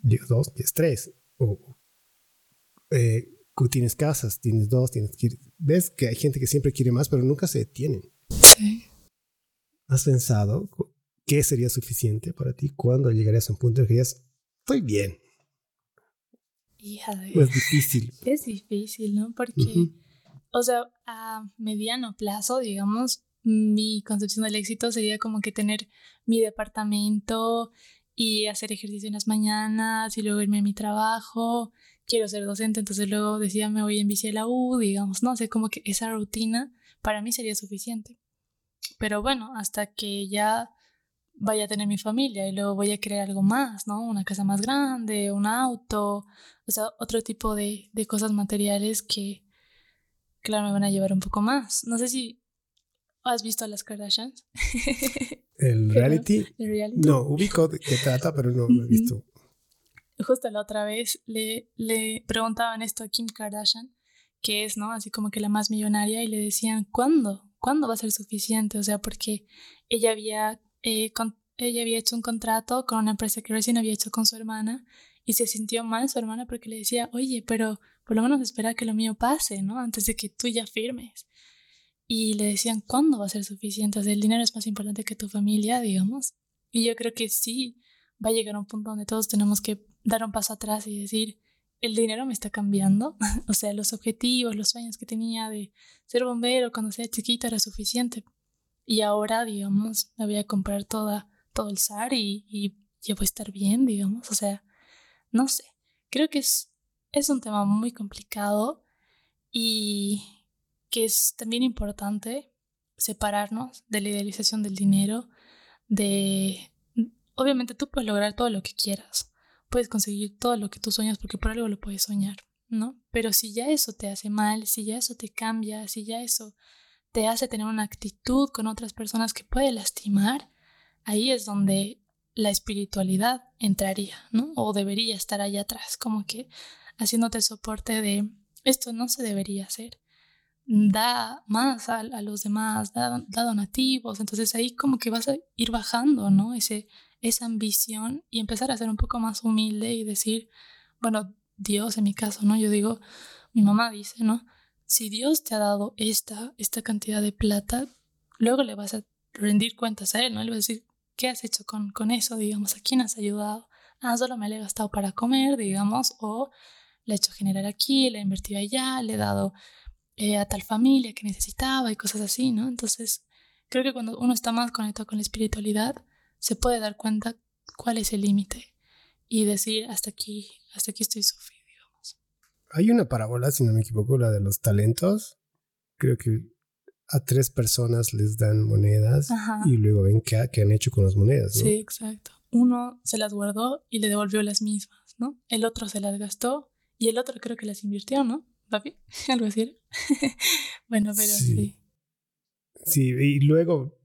Quieres dos, quieres tres. O eh, tienes casas, tienes dos, tienes Ves que hay gente que siempre quiere más, pero nunca se detienen. Sí. ¿Has pensado qué sería suficiente para ti cuando llegarías a un punto en que dirías, estoy bien?
Hija de...
Es difícil. *laughs*
Es difícil, ¿no? Porque o sea, a mediano plazo, digamos, mi concepción del éxito sería como que tener mi departamento y hacer ejercicio en las mañanas y luego irme a mi trabajo. Quiero ser docente, entonces luego decía me voy en bici a la U, digamos, no sé, como que esa rutina para mí sería suficiente. Pero bueno, hasta que ya vaya a tener mi familia y luego voy a querer algo más, ¿no? Una casa más grande, un auto, o sea, otro tipo de, de cosas materiales que, claro, me van a llevar un poco más. No sé si has visto a las Kardashians. *laughs*
¿El reality? No, ubico de qué trata, pero no lo he visto.
Justo la otra vez le, le preguntaban esto a Kim Kardashian, que es, ¿no? Así como que la más millonaria, y le decían, ¿cuándo? ¿Cuándo va a ser suficiente? O sea, porque ella había, eh, ella había hecho un contrato con una empresa que recién había hecho con su hermana y se sintió mal su hermana porque le decía, oye, pero por lo menos espera que lo mío pase, ¿no? Antes de que tú ya firmes. Y le decían, ¿cuándo va a ser suficiente? O sea, el dinero es más importante que tu familia, digamos. Y yo creo que sí, va a llegar un punto donde todos tenemos que dar un paso atrás y decir, el dinero me está cambiando. *laughs* o sea, los objetivos, los sueños que tenía de ser bombero cuando sea chiquito era suficiente. Y ahora, digamos, me voy a comprar toda, todo el SAR y, y ya voy a estar bien, digamos. O sea, no sé. Creo que es es un tema muy complicado y que es también importante separarnos de la idealización del dinero, de... Obviamente tú puedes lograr todo lo que quieras, puedes conseguir todo lo que tú sueñas porque por algo lo puedes soñar, ¿no? Pero si ya eso te hace mal, si ya eso te cambia, si ya eso te hace tener una actitud con otras personas que puede lastimar, ahí es donde la espiritualidad entraría, ¿no? O debería estar allá atrás, como que haciéndote soporte de esto no se debería hacer. Da más a, los demás, da, donativos. Entonces ahí como que vas a ir bajando, ¿no? Ese, esa ambición y empezar a ser un poco más humilde y decir, bueno, Dios en mi caso, ¿no? Yo digo, mi mamá dice, ¿no? Si Dios te ha dado esta, esta cantidad de plata, luego le vas a rendir cuentas a Él, ¿no? Le vas a decir, ¿qué has hecho con, con eso? Digamos, ¿a quién has ayudado? Ah, solo me lo he gastado para comer, digamos, o le he hecho generar aquí, le he invertido allá, le he dado eh, a tal familia que necesitaba y cosas así, ¿no? Entonces, creo que cuando uno está más conectado con la espiritualidad, se puede dar cuenta cuál es el límite y decir, hasta aquí, hasta aquí estoy sufriendo, digamos.
Hay una parábola, si no me equivoco, la de los talentos. Creo que a tres personas les dan monedas y luego ven qué, qué, han hecho con las monedas. ¿no?
Sí, exacto. Uno se las guardó y le devolvió las mismas, ¿no? El otro se las gastó y el otro creo que las invirtió, ¿no? ¿Papi? *laughs* Algo así. *laughs* bueno, pero sí.
sí. y luego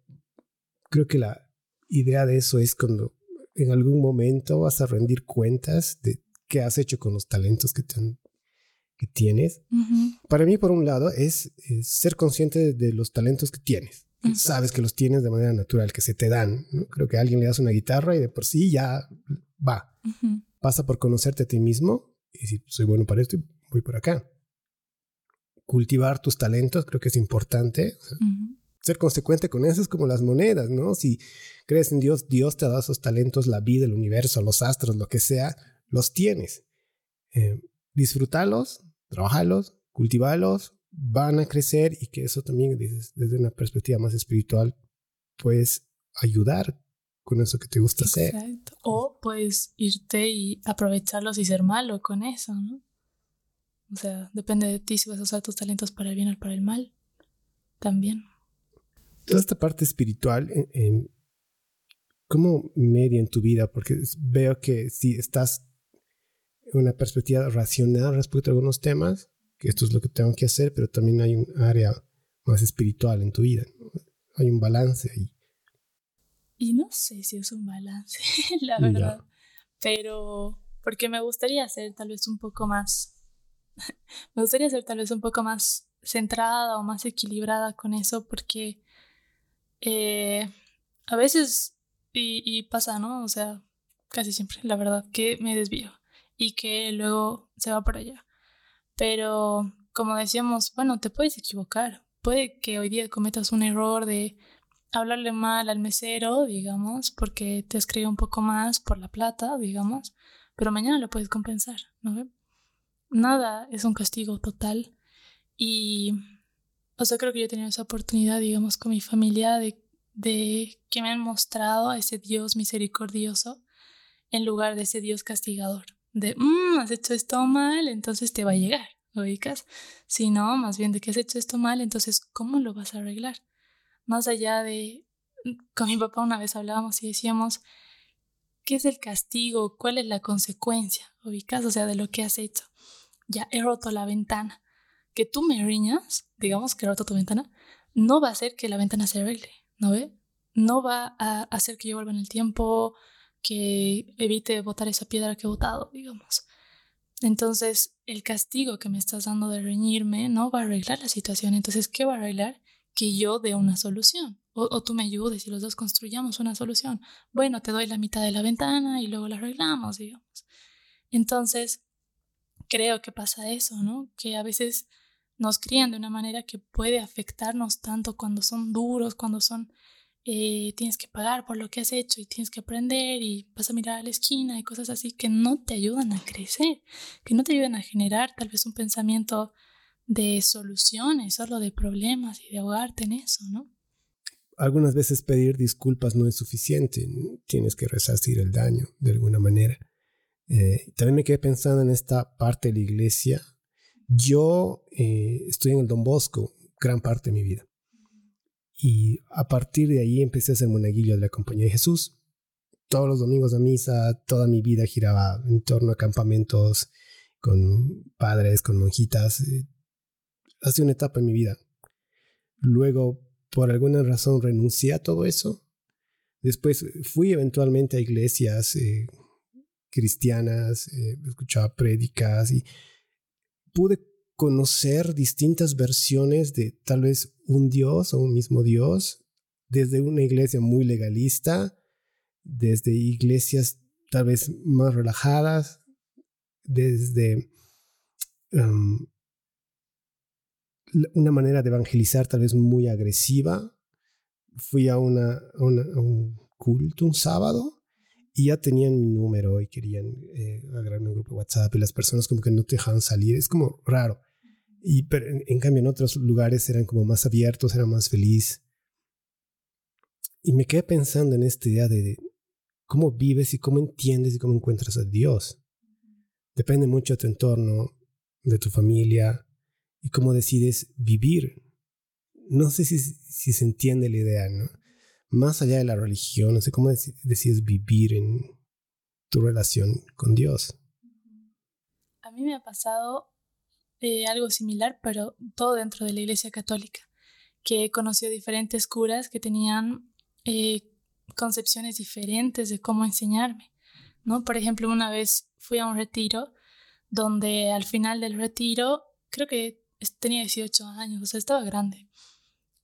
creo que la idea de eso es cuando en algún momento vas a rendir cuentas de qué has hecho con los talentos que, que tienes. Para mí, por un lado, es, ser consciente de los talentos que tienes. Sabes que los tienes de manera natural, que se te dan. Creo que a alguien le das una guitarra y de por sí ya va. Pasa por conocerte a ti mismo y si soy bueno para esto, voy por acá. cultivar tus talentos, creo que es importante. Ser consecuente con eso es como las monedas, ¿no? Si crees en Dios, Dios te da esos talentos, la vida, el universo, los astros, lo que sea, los tienes. Eh, disfrutarlos, trabajarlos, cultivarlos, van a crecer y que eso también desde, una perspectiva más espiritual puedes ayudar con eso que te gusta hacer.
O puedes irte y aprovecharlos y ser malo con eso, ¿no? O sea, depende de ti si vas a usar tus talentos para el bien o para el mal. También.
Toda esta parte espiritual, ¿cómo media en tu vida? Porque veo que si estás en una perspectiva racional respecto a algunos temas, que esto es lo que tengo que hacer, pero también hay un área más espiritual en tu vida. Hay un balance ahí.
Y no sé si es un balance, *laughs* la verdad. Pero porque me gustaría ser tal vez un poco más, *laughs* me gustaría ser tal vez un poco más centrada o más equilibrada con eso, porque eh, a veces, y, y pasa, ¿no? O sea, casi siempre, la verdad, que me desvío y que luego se va por allá. Pero, como decíamos, bueno, te puedes equivocar. Puede que hoy día cometas un error de hablarle mal al mesero, digamos, porque te escribe un poco más por la plata, digamos, pero mañana lo puedes compensar, ¿no? Nada es un castigo total. Y, o sea, creo que yo he tenido esa oportunidad, digamos, con mi familia de, de que me han mostrado a ese Dios misericordioso en lugar de ese Dios castigador de, mmm, has hecho esto mal, entonces te va a llegar, ubicas? Si no, más bien de que has hecho esto mal, entonces, ¿cómo lo vas a arreglar? Más allá de, con mi papá una vez hablábamos y decíamos, ¿qué es el castigo? ¿Cuál es la consecuencia? ¿Ubicas? O sea, de lo que has hecho. Ya he roto la ventana. Que tú me riñas, digamos que he roto tu ventana, no va a hacer que la ventana se arregle, ¿no ve? No va a hacer que yo vuelva en el tiempo, que evite botar esa piedra que he botado, digamos. Entonces, el castigo que me estás dando de reñirme no va a arreglar la situación. Entonces, ¿qué va a arreglar? Que yo dé una solución. O, tú me ayudes y los dos construyamos una solución. Bueno, te doy la mitad de la ventana y luego la arreglamos, digamos. Entonces, creo que pasa eso, ¿no? Que a veces nos crían de una manera que puede afectarnos tanto cuando son duros, cuando son eh, tienes que pagar por lo que has hecho y tienes que aprender y vas a mirar a la esquina y cosas así que no te ayudan a crecer, que no te ayudan a generar tal vez un pensamiento de soluciones, solo de problemas y de ahogarte en eso, ¿no?
Algunas veces pedir disculpas no es suficiente, tienes que resarcir el daño de alguna manera. Eh, también me quedé pensando en esta parte de la iglesia. Yo eh, estoy en el Don Bosco gran parte de mi vida. Y a partir de ahí empecé a ser monaguillo de la Compañía de Jesús. Todos los domingos a misa, toda mi vida giraba en torno a campamentos con padres, con monjitas. Eh, ha sido una etapa en mi vida. Luego, por alguna razón, renuncié a todo eso. Después fui eventualmente a iglesias eh, cristianas, eh, escuchaba prédicas y pude conocer distintas versiones de tal vez un Dios o un mismo Dios, desde una iglesia muy legalista, desde iglesias tal vez más relajadas, desde um, una manera de evangelizar tal vez muy agresiva. Fui a, un culto un sábado y ya tenían mi número y querían eh, agregarme un grupo de WhatsApp y las personas como que no te dejaban salir. Es como raro. Y pero en, cambio en otros lugares eran como más abiertos, eran más feliz. Y me quedé pensando en esta idea de cómo vives y cómo entiendes y cómo encuentras a Dios. Depende mucho de tu entorno, de tu familia cómo decides vivir. No sé si, si se entiende la idea, ¿no? Más allá de la religión, no sé cómo decides vivir en tu relación con Dios.
A mí me ha pasado eh, algo similar, pero todo dentro de la Iglesia Católica, que he conocido diferentes curas que tenían eh, concepciones diferentes de cómo enseñarme. ¿no? Por ejemplo, una vez fui a un retiro donde al final del retiro, creo que tenía 18 años, o sea, estaba grande.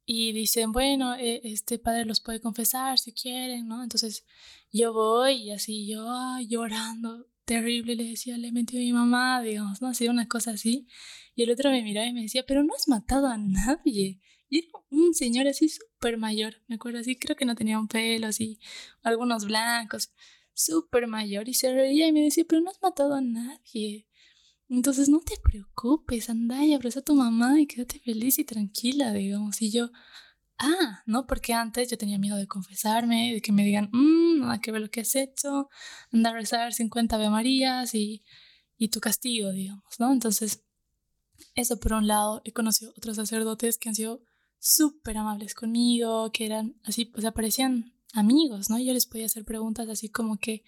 Y dicen, bueno, eh, este padre los puede confesar si quieren, ¿no? Entonces yo voy y así yo llorando terrible, le decía, le metió a mi mamá, digamos, ¿no? Hacía una cosa así. Y el otro me miraba y me decía, pero no has matado a nadie. Y era un señor así súper mayor, me acuerdo así, creo que no tenía un pelo así, algunos blancos, súper mayor. Y se reía y me decía, pero no has matado a nadie. Entonces no te preocupes, anda y abraza a tu mamá y quédate feliz y tranquila, digamos. Y yo, ah, no, porque antes yo tenía miedo de confesarme, de que me digan, mmm, nada que ver lo que has hecho, anda a rezar 50 Ave Marías y, y tu castigo, digamos, ¿no? Entonces, eso por un lado, he conocido otros sacerdotes que han sido súper amables conmigo, que eran así, pues aparecían amigos, ¿no? Yo les podía hacer preguntas así como que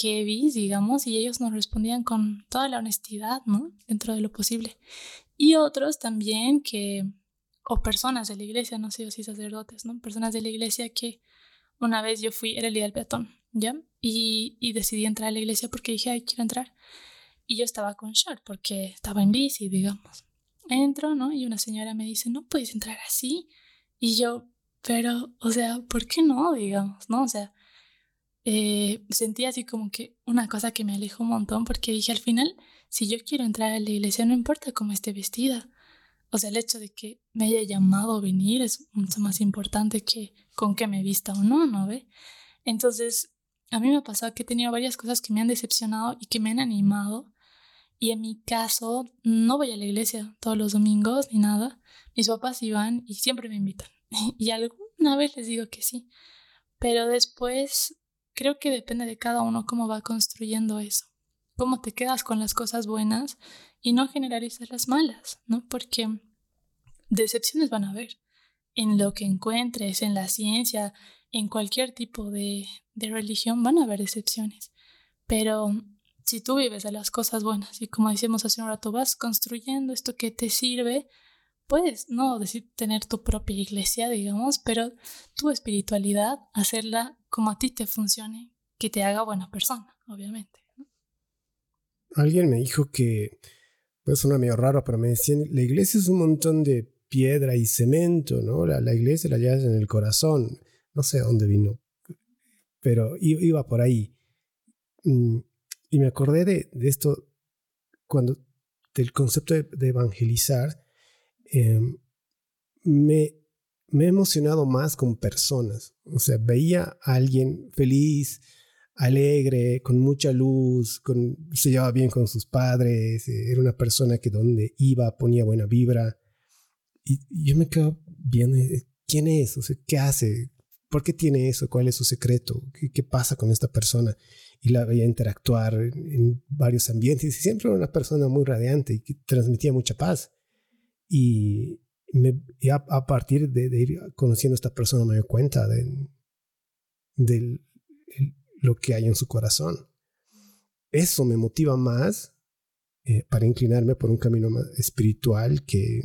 heavy, digamos, y ellos nos respondían con toda la honestidad, ¿no? Dentro de lo posible. Y otros también que o personas de la iglesia, no sé si sacerdotes, ¿no? Personas de la iglesia que una vez yo fui, era el día del peatón, ¿ya? Y, y decidí entrar a la iglesia porque dije, ay, quiero entrar. Y yo estaba con short porque estaba en bici, digamos. Entro, ¿no? Y una señora me dice, no puedes entrar así. Y yo, pero, o sea, ¿por qué no, digamos, ¿no? O sea, eh, sentí así como que una cosa que me alejó un montón porque dije al final, si yo quiero entrar a la iglesia, no importa cómo esté vestida, o sea, el hecho de que me haya llamado a venir es mucho más importante que con que me vista o no, ¿no ve? Entonces, a mí me ha pasado que he tenido varias cosas que me han decepcionado y que me han animado. Y en mi caso, no voy a la iglesia todos los domingos ni nada. Mis papás iban y siempre me invitan. *laughs* Y alguna vez les digo que sí. Pero después, creo que depende de cada uno cómo va construyendo eso. Cómo te quedas con las cosas buenas y no generalizar las malas, ¿no? Porque decepciones van a haber en lo que encuentres, en la ciencia, en cualquier tipo de, de religión, van a haber decepciones. Pero si tú vives de las cosas buenas y como decíamos hace un rato, vas construyendo esto que te sirve, puedes, no decir tener tu propia iglesia, digamos, pero tu espiritualidad, hacerla como a ti te funcione, que te haga buena persona, obviamente.
Alguien me dijo que pues suena medio raro, pero me decían, la iglesia es un montón de piedra y cemento, ¿no? La, la iglesia la llevas en el corazón. No sé dónde vino, pero iba por ahí. Mm, y me acordé de, de esto cuando, del concepto de, evangelizar, em, me, me he emocionado más con personas. O sea, veía a alguien feliz, alegre, con mucha luz, con, se llevaba bien con sus padres, eh, era una persona que donde iba ponía buena vibra. Y, yo me quedo viendo, ¿quién es? O ¿qué hace? ¿Por qué tiene eso? ¿Cuál es su secreto? ¿Qué, pasa con esta persona? Y la veía interactuar en, varios ambientes y siempre era una persona muy radiante y que transmitía mucha paz. Y, me, a, partir de, ir conociendo a esta persona me doy cuenta de, lo que hay en su corazón. Eso me motiva más eh, para inclinarme por un camino más espiritual que,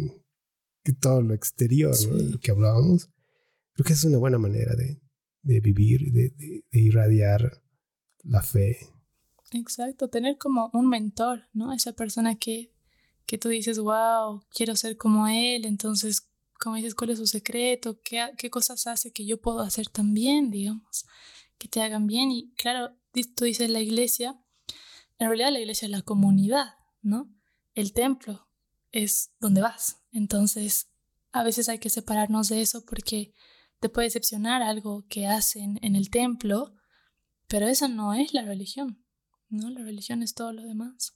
que todo lo exterior, lo que hablábamos. Creo que es una buena manera de, de vivir, de, de, irradiar la fe.
Exacto, tener como un mentor, ¿no? Esa persona que, que tú dices, wow, quiero ser como él, entonces, como dices, ¿cuál es su secreto? ¿Qué, qué cosas hace que yo puedo hacer también, digamos? que te hagan bien. Y claro, tú dices la iglesia, en realidad la iglesia es la comunidad, ¿no? El templo es donde vas. Entonces, a veces hay que separarnos de eso porque te puede decepcionar algo que hacen en el templo, pero esa no es la religión, ¿no? La religión es todo lo demás.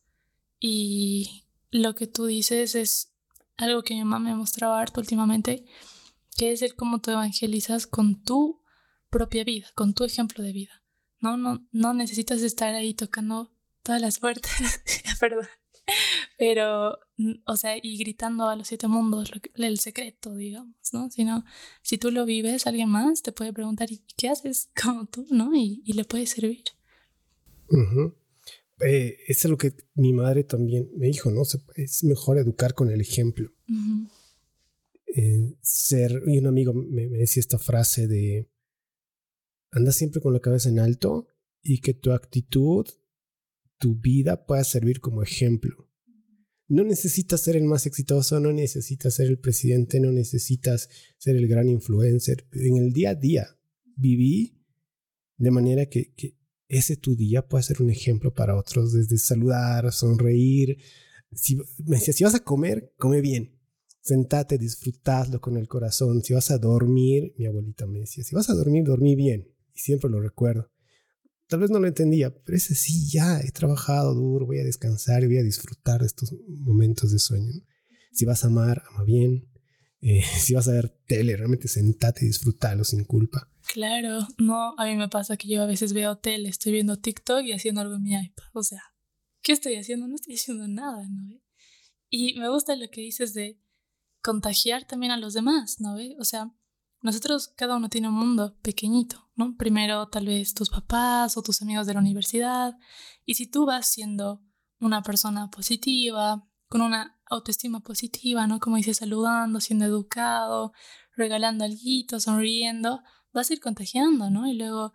Y lo que tú dices es algo que mi mamá me ha mostrado harto últimamente, que es el cómo tú evangelizas con tu propia vida, con tu ejemplo de vida. No, no, no necesitas estar ahí tocando todas las puertas, *laughs* perdón, pero, o sea, y gritando a los siete mundos el secreto, digamos, ¿no? Sino, si tú lo vives, alguien más te puede preguntar, ¿y qué haces *laughs* como tú, no? Y, le puede servir.
Eh, eso es lo que mi madre también me dijo, ¿no? Es mejor educar con el ejemplo. Eh, ser, y un amigo me decía esta frase de, anda siempre con la cabeza en alto y que tu actitud, tu vida pueda servir como ejemplo. No necesitas ser el más exitoso, no necesitas ser el presidente, no necesitas ser el gran influencer. En el día a día viví de manera que, ese tu día puede ser un ejemplo para otros, desde saludar, sonreír. Si, me decía, si vas a comer, come bien. Sentate, disfrutadlo con el corazón. Si vas a dormir, mi abuelita me decía, si vas a dormir, dormí bien. Y siempre lo recuerdo. Tal vez no lo entendía, pero ese sí, ya he trabajado duro, voy a descansar y voy a disfrutar de estos momentos de sueño. Si vas a amar, ama bien. Eh, *laughs* si vas a ver tele, realmente sentate y disfrútalo sin culpa.
Claro, no, a mí me pasa que yo a veces veo tele, estoy viendo TikTok y haciendo algo en mi iPad. O sea, ¿qué estoy haciendo? No estoy haciendo nada, ¿no? Y me gusta lo que dices de contagiar también a los demás, ¿no? O sea, nosotros cada uno tiene un mundo pequeñito, ¿no? Primero tal vez tus papás o tus amigos de la universidad. Y si tú vas siendo una persona positiva, con una autoestima positiva, ¿no? Como dices, saludando, siendo educado, regalando algo, sonriendo, vas a ir contagiando, ¿no? Y luego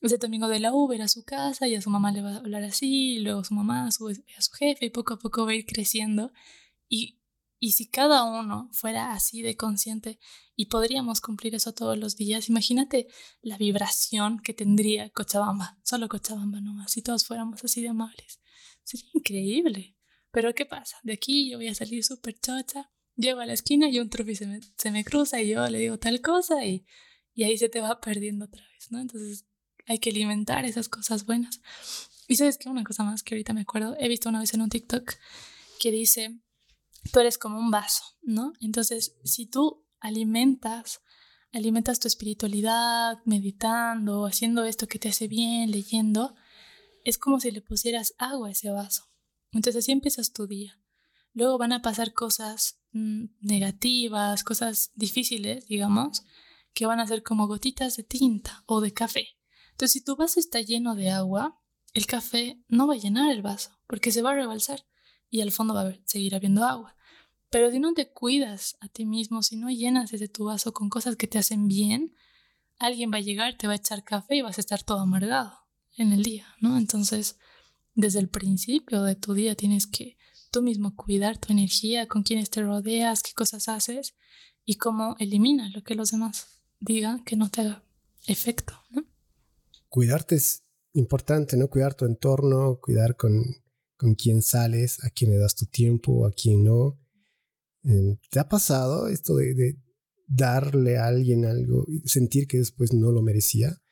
ese domingo de la Uber a su casa y a su mamá le va a hablar así, y luego su mamá a su, a su jefe y poco a poco va a ir creciendo. Y, y si cada uno fuera así de consciente y podríamos cumplir eso todos los días, imagínate la vibración que tendría Cochabamba, solo Cochabamba nomás, si todos fuéramos así de amables. Sería increíble. Pero ¿qué pasa? De aquí yo voy a salir súper chocha, llego a la esquina y un trufi se me, se me cruza y yo le digo tal cosa y y ahí se te va perdiendo otra vez, ¿no? Entonces hay que alimentar esas cosas buenas. Y sabes que una cosa más que ahorita me acuerdo, he visto una vez en un TikTok que dice, tú eres como un vaso, ¿no? Entonces, si tú alimentas, alimentas tu espiritualidad, meditando, haciendo esto que te hace bien, leyendo, es como si le pusieras agua a ese vaso. Entonces así empiezas tu día. Luego van a pasar cosas mm, negativas, cosas difíciles, digamos, que van a ser como gotitas de tinta o de café. Entonces, si tu vaso está lleno de agua, el café no va a llenar el vaso porque se va a rebalsar y al fondo va a seguir habiendo agua. Pero si no te cuidas a ti mismo, si no llenas ese tu vaso con cosas que te hacen bien, alguien va a llegar, te va a echar café y vas a estar todo amargado en el día, ¿no? Entonces, desde el principio de tu día tienes que tú mismo cuidar tu energía, con quienes te rodeas, qué cosas haces y cómo eliminas lo que los demás diga que no te haga efecto. ¿no?
Cuidarte es importante, ¿no? Cuidar tu entorno, cuidar con, con quién sales, a quién le das tu tiempo, a quién no. Em, ¿Te ha pasado esto de, darle a alguien algo y sentir que después no lo merecía?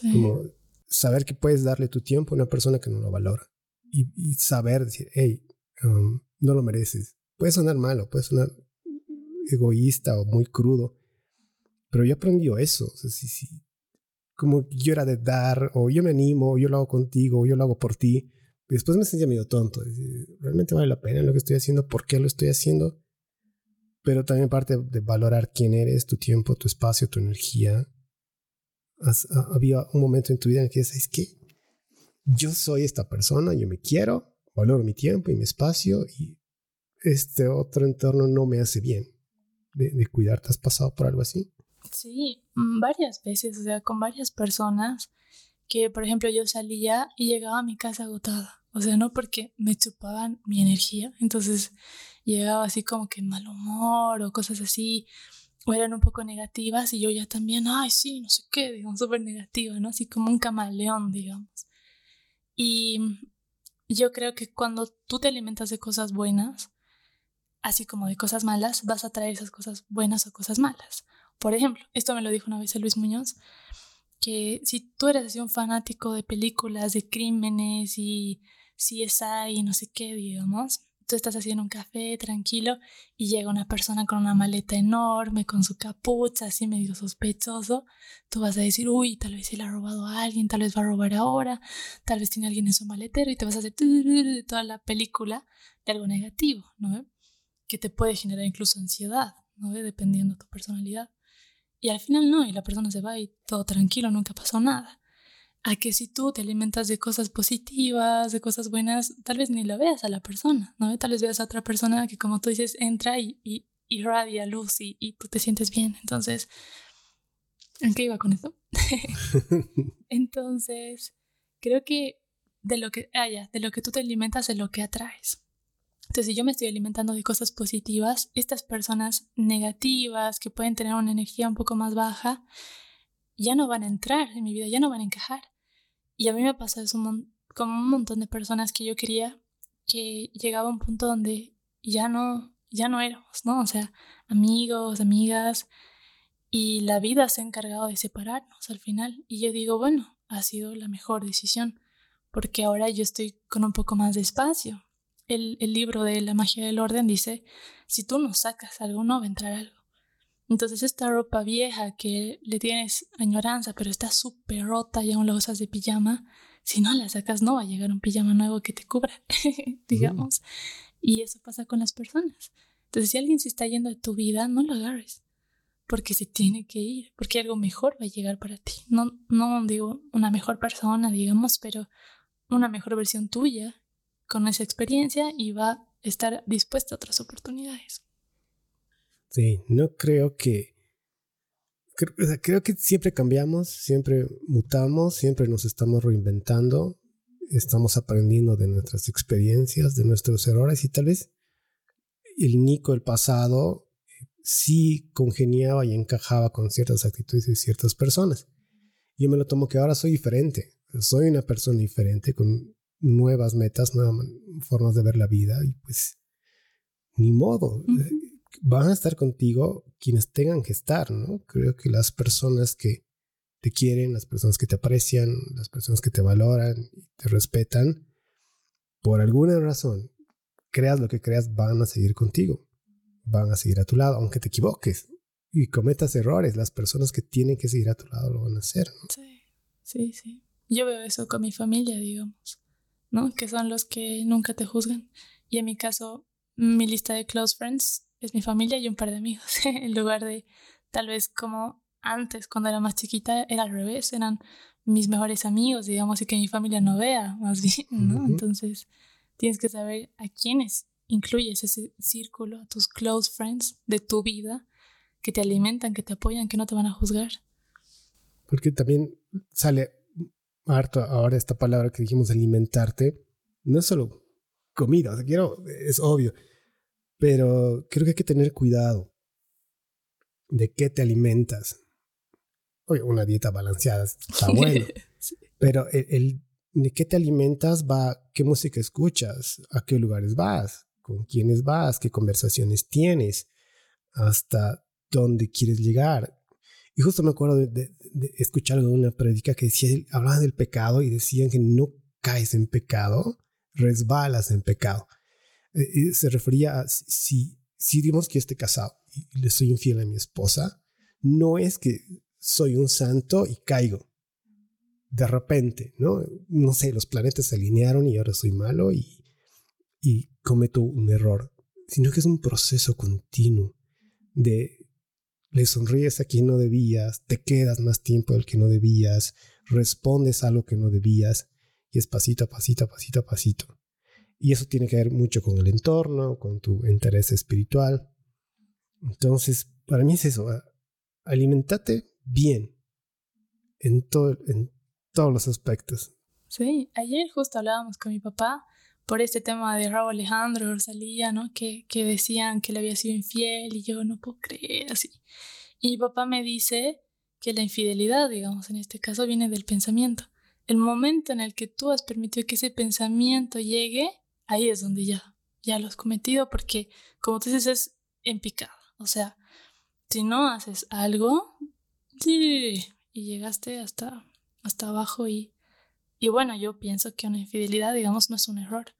Como saber que puedes darle tu tiempo a una persona que no lo valora. Y, saber decir, hey, um, no lo mereces. Puede sonar malo, puede sonar egoísta o muy crudo, pero yo aprendí eso. O sí, sí. Como yo era de dar, o yo me animo, o yo lo hago contigo, o yo lo hago por ti. Después me sentía medio tonto. ¿Realmente vale la pena lo que estoy haciendo? ¿Por qué lo estoy haciendo? Pero también parte de valorar quién eres, tu tiempo, tu espacio, tu energía. había un momento en tu vida en que dices, que yo soy esta persona, yo me quiero, valoro mi tiempo y mi espacio y este otro entorno no me hace bien. De, de cuidarte, ¿has pasado por algo así?
Sí, mm, varias veces, o sea, con varias personas que, por ejemplo, yo salía y llegaba a mi casa agotada. O sea, no porque me chupaban mi energía, entonces llegaba así como que mal humor o cosas así, o eran un poco negativas y yo ya también, ay, sí, no sé qué, digamos, súper negativa, ¿no? Así como un camaleón, digamos. Y yo creo que cuando tú te alimentas de cosas buenas, así como de cosas malas, vas a traer esas cosas buenas o cosas malas. Por ejemplo, esto me lo dijo una vez Luis Muñoz, que si tú eres así un fanático de películas de crímenes y CSI y no sé qué, digamos, tú estás haciendo un café tranquilo y llega una persona con una maleta enorme, con su capucha, así medio sospechoso, tú vas a decir, uy, tal vez se le ha robado a alguien, tal vez va a robar ahora, tal vez tiene alguien en su maletero y te vas a hacer toda la película de algo negativo, ¿no? Que te puede generar incluso ansiedad, ¿no? Dependiendo de tu personalidad. Y al final no, y la persona se va y todo tranquilo, nunca pasó nada. A que si tú te alimentas de cosas positivas, de cosas buenas, tal vez ni lo veas a la persona, ¿no? Tal vez veas a otra persona que, como tú dices, entra y, y irradia luz y, y tú te sientes bien. Entonces, ¿en qué iba con esto? *laughs* Entonces, creo que de lo que, ah, de lo que tú te alimentas es lo que atraes. Entonces, si yo me estoy alimentando de cosas positivas, estas personas negativas que pueden tener una energía un poco más baja, ya no van a entrar en mi vida, ya no van a encajar. Y a mí me pasa eso como un montón de personas que yo quería que llegaba a un punto donde ya no, ya no éramos, ¿no? O sea, amigos, amigas, y la vida se ha encargado de separarnos al final. Y yo digo, bueno, ha sido la mejor decisión, porque ahora yo estoy con un poco más de espacio. El, el libro de la magia del orden dice, si tú no sacas algo, no va a entrar algo. Entonces esta ropa vieja que le tienes añoranza, pero está súper rota y aún la usas de pijama, si no la sacas no va a llegar un pijama nuevo que te cubra, *laughs* digamos. Y eso pasa con las personas. Entonces si alguien se está yendo de tu vida, no lo agarres, porque se tiene que ir, porque algo mejor va a llegar para ti. No, no digo una mejor persona, digamos, pero una mejor versión tuya con esa experiencia y va a estar dispuesta a otras oportunidades.
Sí, no creo que... Creo, que siempre cambiamos, siempre mutamos, siempre nos estamos reinventando, estamos aprendiendo de nuestras experiencias, de nuestros errores y tal vez el Nico del pasado sí congeniaba y encajaba con ciertas actitudes de ciertas personas. Yo me lo tomo que ahora soy diferente, soy una persona diferente con nuevas metas, nuevas formas de ver la vida y pues ni modo van a estar contigo quienes tengan que estar, ¿no? Creo que las personas que te quieren, las personas que te aprecian, las personas que te valoran y te respetan, por alguna razón, creas lo que creas, van a seguir contigo, van a seguir a tu lado, aunque te equivoques y cometas errores, las personas que tienen que seguir a tu lado lo van a hacer. ¿no?
Sí, sí, sí. Yo veo eso con mi familia, digamos, ¿no? Que son los que nunca te juzgan. Y en mi caso, mi lista de close friends es mi familia y un par de amigos, *laughs* en lugar de tal vez como antes, cuando era más chiquita, era al revés, eran mis mejores amigos, digamos, y que mi familia no vea, más *laughs* bien, ¿no? Entonces, tienes que saber a quiénes incluyes ese círculo, a tus close friends de tu vida, que te alimentan, que te apoyan, que no te van a juzgar.
Porque también sale harto ahora esta palabra que dijimos, alimentarte, no es solo comida, o sea, quiero, es obvio, pero creo que hay que tener cuidado de qué te alimentas. Oye, una dieta balanceada está *laughs* bueno. Pero el, de qué te alimentas va, qué música escuchas, a qué lugares vas, con quiénes vas, qué conversaciones tienes, hasta dónde quieres llegar. Y justo me acuerdo de, escuchar algo de una prédica que decía, hablaban del pecado y decían que no caes en pecado, resbalas en pecado. Eh, se refería a si, si digamos que esté casado y le soy infiel a mi esposa, no es que soy un santo y caigo de repente, ¿no? No sé, los planetas se alinearon y ahora soy malo y, y cometo un error, sino que es un proceso continuo de le sonríes a quien no debías, te quedas más tiempo del que no debías, respondes a lo que no debías y es pasito a pasito a pasito a pasito. Y eso tiene que ver mucho con el entorno, con tu interés espiritual. Entonces, para mí es eso, alimentate bien en, todo, en todos los aspectos.
Sí, ayer justo hablábamos con mi papá por este tema de Raúl Alejandro, Rosalía, ¿no? Que, que decían que le había sido infiel y yo no puedo creer así. Y mi papá me dice que la infidelidad, digamos, en este caso viene del pensamiento. El momento en el que tú has permitido que ese pensamiento llegue, ahí es donde ya, ya lo has cometido, porque como tú dices, es en picada. O sea, si no haces algo, y llegaste hasta, hasta abajo y, y bueno, yo pienso que una infidelidad, digamos, no es un error,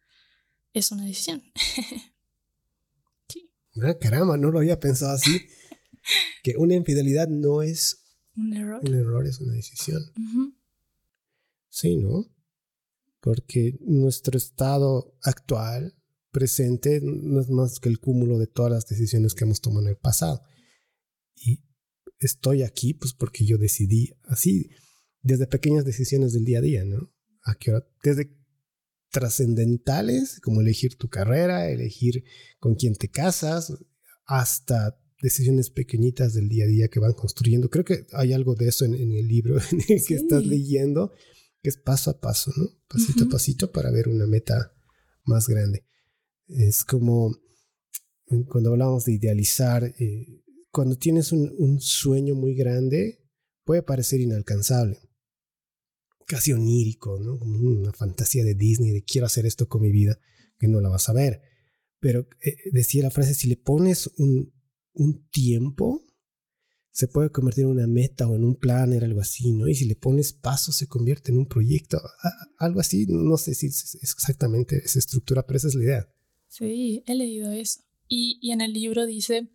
es una decisión. *laughs*
sí. Ah, caramba, no lo había pensado así. *laughs* que una infidelidad no es
un error.
Un error es una decisión. Sí, ¿no? porque nuestro estado actual, presente, no es más que el cúmulo de todas las decisiones que hemos tomado en el pasado. Y estoy aquí pues porque yo decidí así, desde pequeñas decisiones del día a día, ¿no? ¿A qué hora? Desde trascendentales, como elegir tu carrera, elegir con quién te casas, hasta decisiones pequeñitas del día a día que van construyendo. Creo que hay algo de eso en, el libro *laughs* que estás leyendo que es paso a paso, ¿no? Pasito a pasito para ver una meta más grande. Es como cuando hablamos de idealizar, eh, cuando tienes un, sueño muy grande, puede parecer inalcanzable. Casi onírico, ¿no? Como una fantasía de Disney de quiero hacer esto con mi vida, que no la vas a ver. Pero eh, decía la frase, si le pones un, un tiempo, se puede convertir en una meta o en un planner, algo así, ¿no? Y si le pones paso, se convierte en un proyecto, algo así, no sé si es exactamente esa estructura, pero esa es la idea.
Sí, he leído eso. Y, y en el libro dice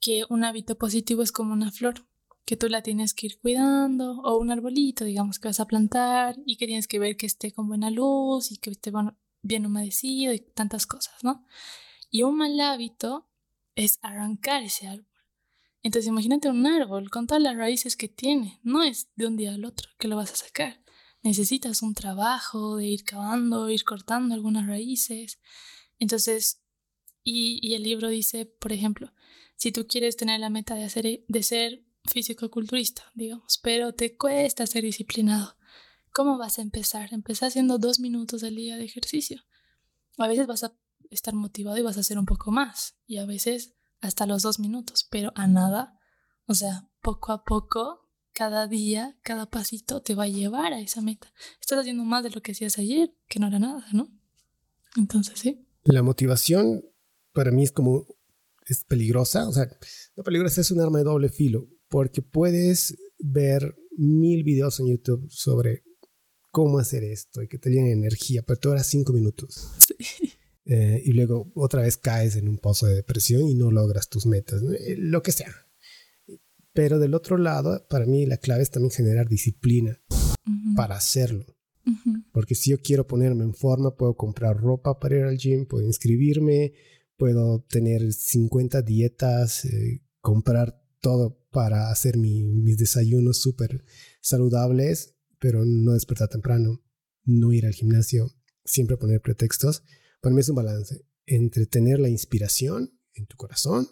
que un hábito positivo es como una flor, que tú la tienes que ir cuidando, o un arbolito, digamos, que vas a plantar y que tienes que ver que esté con buena luz y que esté bien humedecido y tantas cosas, ¿no? Y un mal hábito es arrancar ese árbol. Entonces imagínate un árbol con todas las raíces que tiene. No es de un día al otro que lo vas a sacar. Necesitas un trabajo de ir cavando, ir cortando algunas raíces. Entonces, y, el libro dice, por ejemplo, si tú quieres tener la meta de, hacer, de ser físico-culturista, digamos, pero te cuesta ser disciplinado, ¿cómo vas a empezar? Empezar haciendo dos minutos al día de ejercicio. A veces vas a estar motivado y vas a hacer un poco más, y a veces hasta los dos minutos, pero a nada. O sea, poco a poco, cada día, cada pasito te va a llevar a esa meta. Estás haciendo más de lo que hacías ayer, que no era nada, ¿no? Entonces, sí.
La motivación para mí es como, es peligrosa, o sea, no peligrosa, es un arma de doble filo, porque puedes ver mil videos en YouTube sobre cómo hacer esto y que te llenen energía, pero te dura cinco minutos. Sí. *laughs* Eh, y luego otra vez caes en un pozo de depresión y no logras tus metas, eh, lo que sea. Pero del otro lado, para mí la clave es también generar disciplina para hacerlo. Porque si yo quiero ponerme en forma, puedo comprar ropa para ir al gym, puedo inscribirme, puedo tener 50 dietas, eh, comprar todo para hacer mis desayunos súper saludables, pero no despertar temprano, no ir al gimnasio, siempre poner pretextos para mí es un balance entre tener la inspiración en tu corazón,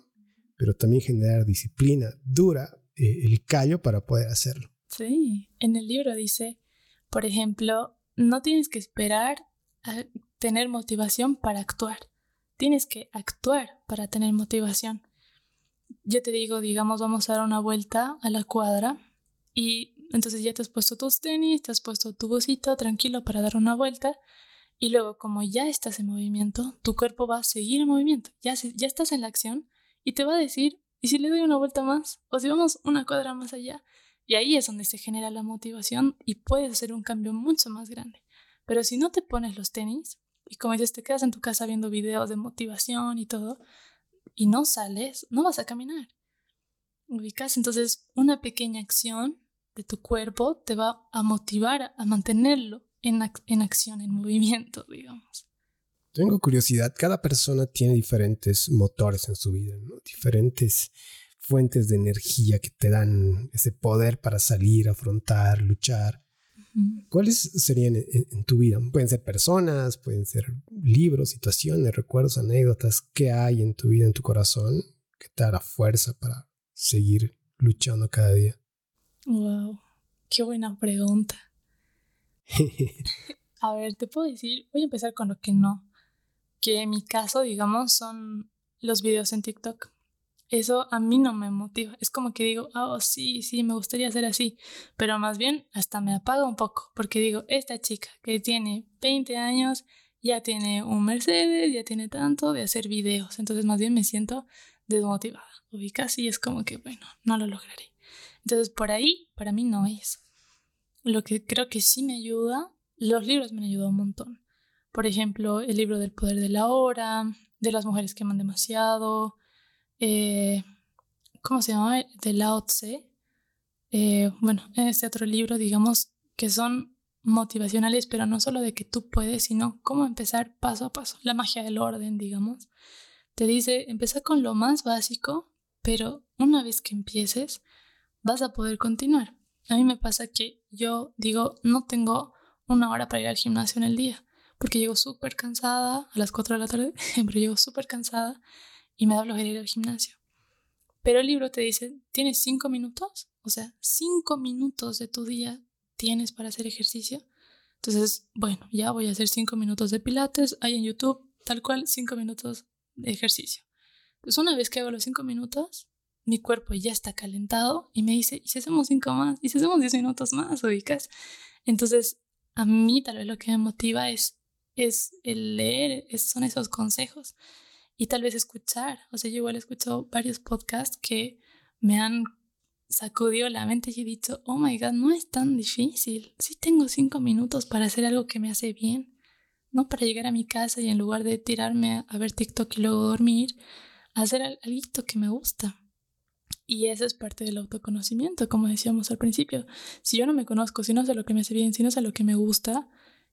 pero también generar disciplina dura, eh, el callo para poder hacerlo.
Sí, en el libro dice, por ejemplo, no tienes que esperar a tener motivación para actuar. Tienes que actuar para tener motivación. Yo te digo, digamos, vamos a dar una vuelta a la cuadra y entonces ya te has puesto tus tenis, te has puesto tu busito tranquilo para dar una vuelta y luego, como ya estás en movimiento, tu cuerpo va a seguir en movimiento. Ya, ya estás en la acción y te va a decir, ¿y si le doy una vuelta más? ¿O si vamos una cuadra más allá? Y ahí es donde se genera la motivación y puedes hacer un cambio mucho más grande. Pero si no te pones los tenis y como dices, te quedas en tu casa viendo videos de motivación y todo, y no sales, no vas a caminar. Ubicas, entonces una pequeña acción de tu cuerpo te va a motivar a mantenerlo en, acción, en movimiento, digamos.
Tengo curiosidad, cada persona tiene diferentes motores en su vida, diferentes fuentes de energía que te dan ese poder para salir, afrontar, luchar. ¿Cuáles serían en, tu vida? Pueden ser personas, pueden ser libros, situaciones, recuerdos, anécdotas. ¿Qué hay en tu vida, en tu corazón, que te da la fuerza para seguir luchando cada día?
Wow, qué buena pregunta. *laughs* a ver, te puedo decir, voy a empezar con lo que no. Que en mi caso, digamos, son los videos en TikTok. Eso a mí no me motiva. Es como que digo, oh, sí, sí, me gustaría ser así. Pero más bien hasta me apaga un poco. Porque digo, esta chica que tiene 20 años ya tiene un Mercedes, ya tiene tanto de hacer videos. Entonces más bien me siento desmotivada. Y es como que, bueno, no lo lograré. Entonces por ahí, para mí no es. Lo que creo que sí me ayuda, los libros me han ayudado un montón. Por ejemplo, el libro del poder de la hora, de las mujeres que aman demasiado, eh, ¿cómo se llama? De Lao Tse. Eh, bueno, este otro libro, digamos, que son motivacionales, pero no solo de que tú puedes, sino cómo empezar paso a paso. La magia del orden, digamos. Te dice, empieza con lo más básico, pero una vez que empieces, vas a poder continuar. A mí me pasa que yo digo, no tengo una hora para ir al gimnasio en el día, porque llego súper cansada a las 4 de la tarde, *laughs* pero llego súper cansada y me da flojera ir al gimnasio. Pero el libro te dice, tienes 5 minutos, o sea, 5 minutos de tu día tienes para hacer ejercicio. Entonces, bueno, ya voy a hacer 5 minutos de pilates, hay en YouTube, tal cual, 5 minutos de ejercicio. Entonces, una vez que hago los 5 minutos, mi cuerpo ya está calentado y me dice, ¿y si hacemos cinco más? ¿Y si hacemos diez minutos más? ¿Ubicas? Entonces, a mí tal vez lo que me motiva es, es el leer, son esos consejos y tal vez escuchar. O sea, yo igual he escuchado varios podcasts que me han sacudido la mente y he dicho, oh my god, no es tan difícil. Sí tengo cinco minutos para hacer algo que me hace bien. No para llegar a mi casa y en lugar de tirarme a ver TikTok y luego dormir, hacer algo que me gusta. Y eso es parte del autoconocimiento, como decíamos al principio. Si yo no me conozco, si no sé lo que me hace bien, si no sé lo que me gusta,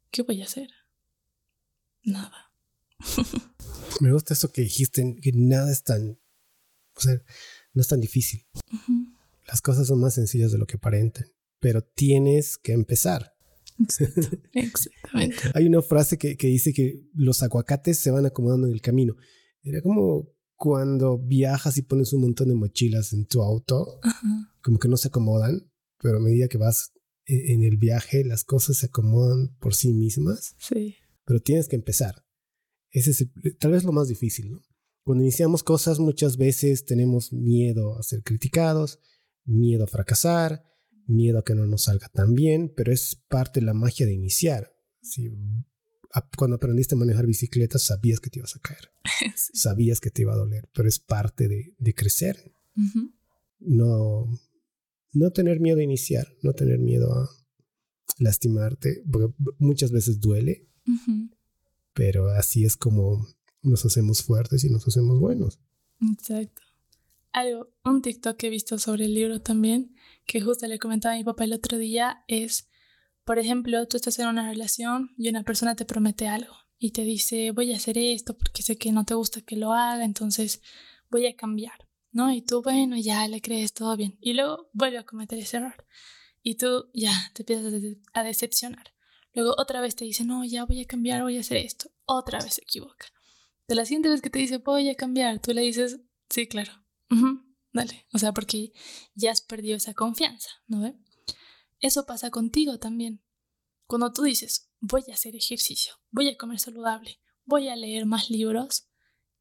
¿qué voy a hacer? Nada. *laughs*
me gusta eso que dijiste, que nada es tan, o sea, no es tan difícil. Las cosas son más sencillas de lo que aparentan, pero tienes que empezar. *laughs*
Exactamente.
Hay una frase que, que dice que los aguacates se van acomodando en el camino. Era como cuando viajas y pones un montón de mochilas en tu auto, como que no se acomodan, pero a medida que vas e-, en el viaje, las cosas se acomodan por sí mismas.
Sí.
Pero tienes que empezar. Ese es tal vez lo más difícil, ¿no? Cuando iniciamos cosas, muchas veces tenemos miedo a ser criticados, miedo a fracasar, miedo a que no nos salga tan bien, pero es parte de la magia de iniciar. Si cuando aprendiste a manejar bicicleta sabías que te ibas a caer, *laughs* sabías que te iba a doler, pero es parte de, crecer. No, no tener miedo a iniciar, no tener miedo a lastimarte, porque muchas veces duele, pero así es como nos hacemos fuertes y nos hacemos buenos.
Exacto. Algo, un TikTok que he visto sobre el libro también, que justo le comentaba a mi papá el otro día, es por ejemplo, tú estás en una relación y una persona te promete algo y te dice, voy a hacer esto porque sé que no te gusta que lo haga, entonces voy a cambiar, ¿no? Y tú, bueno, ya le crees todo bien. Y luego vuelve a cometer ese error. Y tú ya te empiezas a decepcionar. Luego otra vez te dice, no, ya voy a cambiar, voy a hacer esto. Otra vez se equivoca. De la siguiente vez que te dice, voy a cambiar, tú le dices, sí, claro. dale. O sea, porque ya has perdido esa confianza, ¿no ve? Eso pasa contigo también. Cuando tú dices, voy a hacer ejercicio, voy a comer saludable, voy a leer más libros,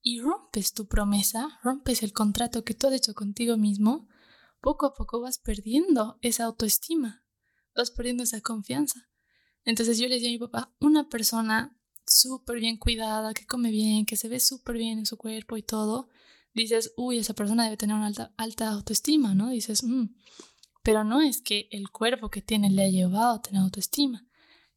y rompes tu promesa, rompes el contrato que tú has hecho contigo mismo, poco a poco vas perdiendo esa autoestima, vas perdiendo esa confianza. Entonces yo le decía a mi papá, una persona súper bien cuidada, que come bien, que se ve súper bien en su cuerpo y todo, dices, uy, esa persona debe tener una alta, alta autoestima, ¿no? Dices, mmm, pero no es que el cuerpo que tiene le ha llevado a tener autoestima.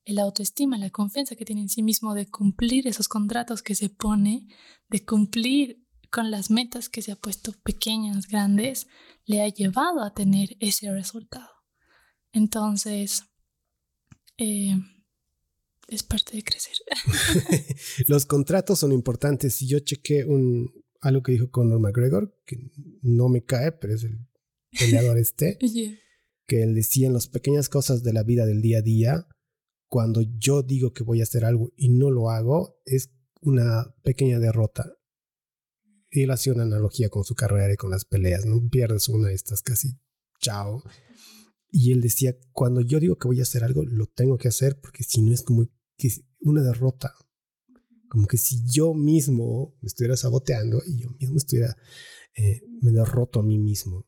El autoestima, la confianza que tiene en sí mismo de cumplir esos contratos que se pone, de cumplir con las metas que se ha puesto pequeñas, grandes, le ha llevado a tener ese resultado. Entonces, eh, es parte de crecer. *laughs* *laughs*
Los contratos son importantes. Yo chequé un, algo que dijo Conor McGregor, que no me cae, pero es el peleador este, *laughs* que él decía en las pequeñas cosas de la vida del día a día, cuando yo digo que voy a hacer algo y no lo hago, es una pequeña derrota. Y él hacía una analogía con su carrera y con las peleas, ¿no? Pierdes una y estás casi chao. Y él decía, cuando yo digo que voy a hacer algo, lo tengo que hacer porque si no es como que una derrota. Como que si yo mismo me estuviera saboteando y yo mismo estuviera, eh, me derroto a mí mismo.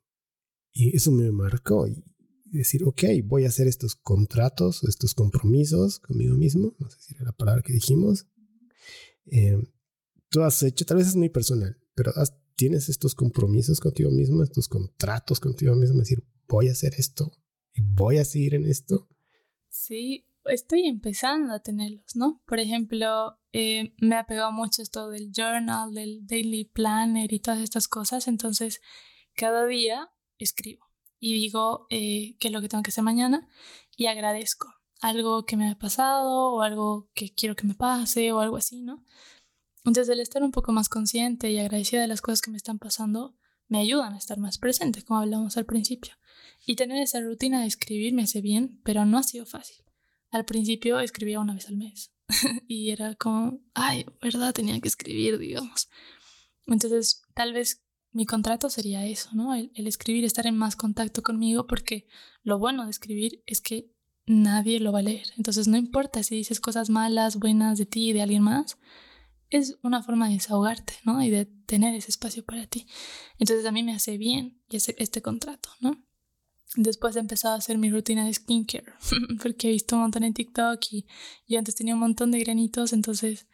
Y eso me marcó y decir, ok, voy a hacer estos contratos, estos compromisos conmigo mismo, no sé si era la palabra que dijimos. Eh, tú has hecho, tal vez es muy personal, pero tienes estos compromisos contigo mismo, estos contratos contigo mismo, decir, voy a hacer esto voy a seguir en esto.
Sí, estoy empezando a tenerlos, ¿no? Por ejemplo, eh, me ha pegado mucho esto del journal, del daily planner y todas estas cosas, entonces cada día escribo y digo eh, qué es lo que tengo que hacer mañana y agradezco algo que me ha pasado o algo que quiero que me pase o algo así, ¿no? Entonces el estar un poco más consciente y agradecida de las cosas que me están pasando me ayudan a estar más presente, como hablamos al principio. Y tener esa rutina de escribir me hace bien, pero no ha sido fácil. Al principio escribía una vez al mes *laughs* y era como, ay, ¿verdad? Tenía que escribir, digamos. Entonces, tal vez mi contrato sería eso, ¿no? El, escribir, estar en más contacto conmigo, porque lo bueno de escribir es que nadie lo va a leer. Entonces no importa si dices cosas malas, buenas de ti y de alguien más, es una forma de desahogarte, ¿no? Y de tener ese espacio para ti. Entonces a mí me hace bien este contrato, ¿no? Después he empezado a hacer mi rutina de skincare, *laughs* porque he visto un montón en TikTok y yo antes tenía un montón de granitos, entonces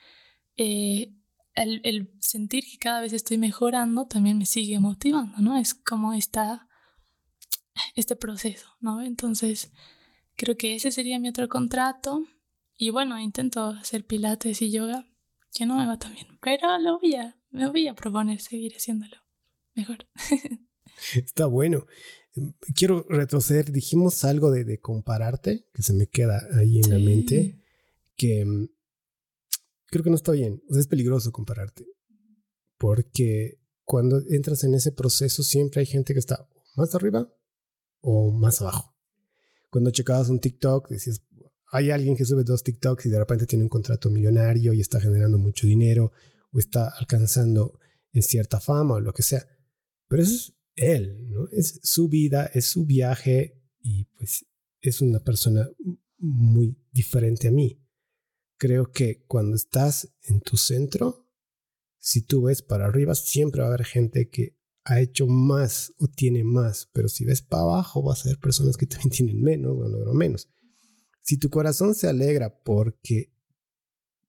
eh, el, el, sentir que cada vez estoy mejorando también me sigue motivando, ¿no? Es como esta, este proceso, ¿no? Entonces creo que ese sería mi otro contrato y bueno, intento hacer pilates y yoga, que no me va tan bien, pero lo voy a, me voy a proponer seguir haciéndolo mejor. *laughs*
Está bueno. Quiero retroceder. Dijimos algo de, compararte, que se me queda ahí en la mente, que mm, creo que no está bien. es peligroso compararte. Porque cuando entras en ese proceso, siempre hay gente que está más arriba o más abajo. Cuando checabas un TikTok, decías, hay alguien que sube dos TikToks y de repente tiene un contrato millonario y está generando mucho dinero o está alcanzando en cierta fama o lo que sea. Pero eso es él, ¿no? Es su vida, es su viaje y pues es una persona muy diferente a mí. Creo que cuando estás en tu centro, si tú ves para arriba, siempre va a haber gente que ha hecho más o tiene más, pero si ves para abajo, va a ser personas que también *laughs* tienen menos o logran menos. Si tu corazón se alegra porque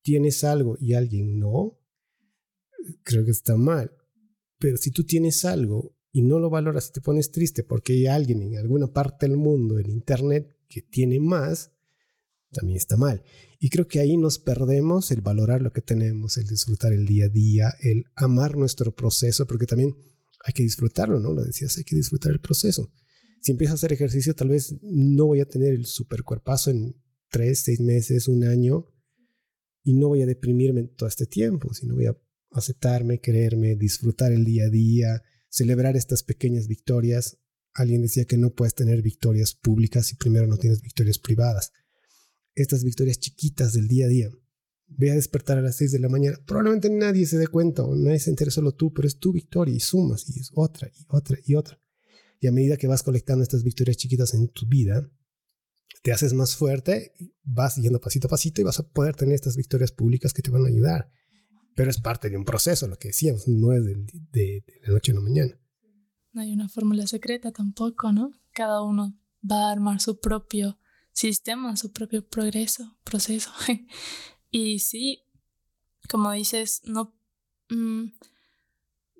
tienes algo y alguien no, creo que está mal. Pero si tú tienes algo y no lo valoras y te pones triste porque hay alguien en alguna parte del mundo, en Internet, que tiene más, también está mal. Y creo que ahí nos perdemos el valorar lo que tenemos, el disfrutar el día a día, el amar nuestro proceso, porque también hay que disfrutarlo, ¿no? Lo decías, hay que disfrutar el proceso. Si empiezo a hacer ejercicio, tal vez no voy a tener el super cuerpazo en tres, seis meses, un año, y no voy a deprimirme todo este tiempo, sino voy a aceptarme, quererme, disfrutar el día a día, celebrar estas pequeñas victorias. Alguien decía que no puedes tener victorias públicas si primero no tienes victorias privadas. Estas victorias chiquitas del día a día. Ve a despertar a las 6 de la mañana. Probablemente nadie se dé cuenta o nadie se entere solo tú, pero es tu victoria y sumas y es otra y otra y otra. Y a medida que vas colectando estas victorias chiquitas en tu vida, te haces más fuerte, vas yendo pasito a pasito y vas a poder tener estas victorias públicas que te van a ayudar pero es parte de un proceso, lo que decíamos, no es de, de, la noche a la mañana.
No hay una fórmula secreta tampoco, ¿no? Cada uno va a armar su propio sistema, su propio progreso, proceso. *laughs* y sí, como dices, no mm,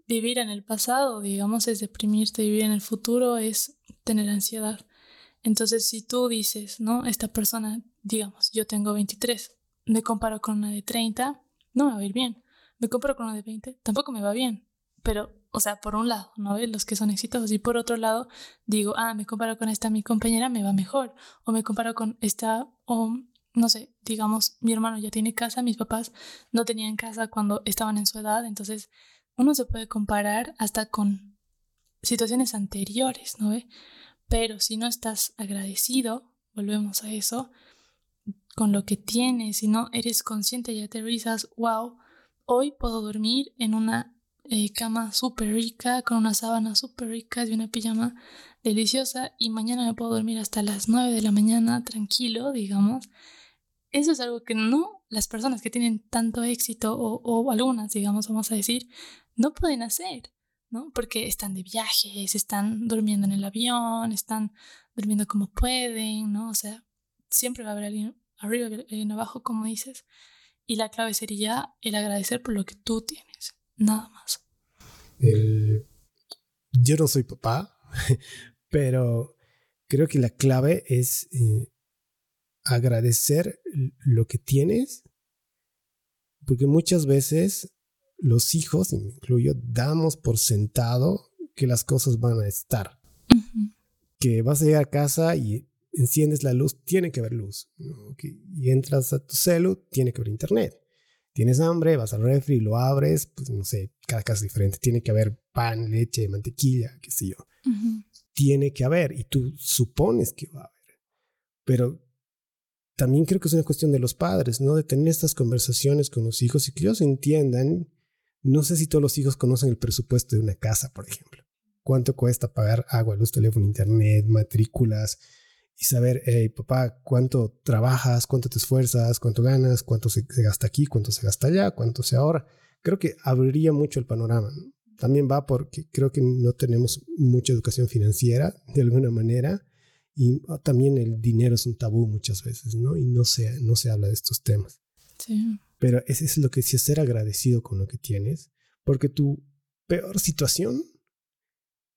vivir en el pasado, digamos, es deprimirte, vivir en el futuro es tener ansiedad. Entonces, si tú dices, ¿no? Esta persona, digamos, yo tengo 23, me comparo con una de 30, no me va a ir bien me compro con uno de 20, tampoco me va bien. Pero, o sea, por un lado, ¿no? Los que son exitosos. Y por otro lado, digo, ah, me comparo con esta mi compañera, me va mejor. O me comparo con esta, o no sé, digamos, mi hermano ya tiene casa, mis papás no tenían casa cuando estaban en su edad. Entonces, uno se puede comparar hasta con situaciones anteriores, ¿no ve? Pero si no estás agradecido, volvemos a eso, con lo que tienes, si no eres consciente y aterrizas, wow, hoy puedo dormir en una eh, cama súper rica, con una sábana súper rica y una pijama deliciosa y mañana me puedo dormir hasta las 9 de la mañana tranquilo, digamos. Eso es algo que no las personas que tienen tanto éxito o, o algunas, digamos, vamos a decir, no pueden hacer, ¿no? Porque están de viajes, están durmiendo en el avión, están durmiendo como pueden, ¿no? O sea, siempre va a haber alguien arriba alguien abajo, como dices. Y la clave sería el agradecer por lo que tú tienes, nada más.
yo no soy papá, *laughs* pero creo que la clave es eh, agradecer lo que tienes, porque muchas veces los hijos, y me incluyo, damos por sentado que las cosas van a estar. Que vas a llegar a casa y enciendes la luz, tiene que haber luz. Y entras a tu celu, tiene que haber internet. Tienes hambre, vas al refri, lo abres, pues no sé, cada casa es diferente. Tiene que haber pan, leche, mantequilla, qué sé yo. Tiene que haber y tú supones que va a haber. Pero también creo que es una cuestión de los padres, ¿no? De tener estas conversaciones con los hijos y que ellos entiendan. No sé si todos los hijos conocen el presupuesto de una casa, por ejemplo. ¿Cuánto cuesta pagar agua, luz, teléfono, internet, matrículas, y saber, hey, papá, cuánto trabajas, cuánto te esfuerzas, cuánto ganas, cuánto se, gasta aquí, cuánto se gasta allá, cuánto se ahorra. Creo que abriría mucho el panorama. También va porque creo que no tenemos mucha educación financiera de alguna manera y ah, también el dinero es un tabú muchas veces, ¿no? Y no se, no se habla de estos temas. Sí. Pero eso es lo que sí es ser agradecido con lo que tienes, porque tu peor situación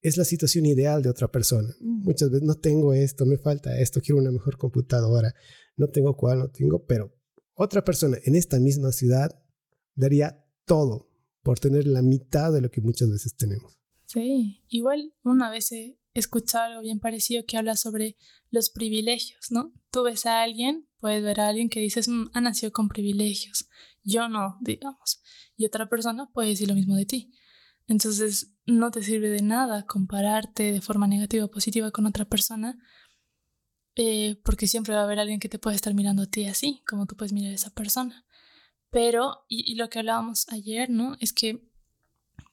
es la situación ideal de otra persona. Muchas veces no tengo esto, me falta esto, quiero una mejor computadora, no tengo cuál, no tengo, pero otra persona en esta misma ciudad daría todo por tener la mitad de lo que muchas veces tenemos.
Sí, igual una vez escuchado algo bien parecido que habla sobre los privilegios, ¿no? Tú ves a alguien, puedes ver a alguien que dices, mm, ha nacido con privilegios, yo no, digamos, y otra persona puede decir lo mismo de ti. Entonces, no te sirve de nada compararte de forma negativa o positiva con otra persona, eh, porque siempre va a haber alguien que te puede estar mirando a ti así, como tú puedes mirar a esa persona. Pero, y, y lo que hablábamos ayer, ¿no? Es que,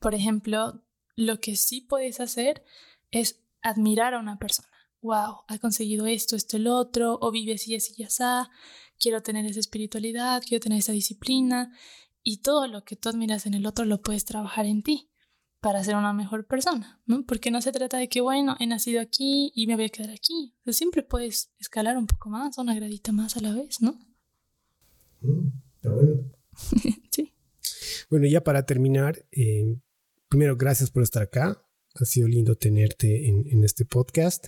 por ejemplo, lo que sí puedes hacer es admirar a una persona. Wow, ha conseguido esto, esto, el otro, o vive así, así, así, quiero tener esa espiritualidad, quiero tener esa disciplina, y todo lo que tú admiras en el otro lo puedes trabajar en ti para ser una mejor persona, ¿no? Porque no se trata de que, bueno, he nacido aquí y me voy a quedar aquí. siempre puedes escalar un poco más, una gradita más a la vez, ¿no?
Mm, está bueno. *laughs*
sí.
Bueno, ya para terminar, eh, primero, gracias por estar acá. Ha sido lindo tenerte en, este podcast.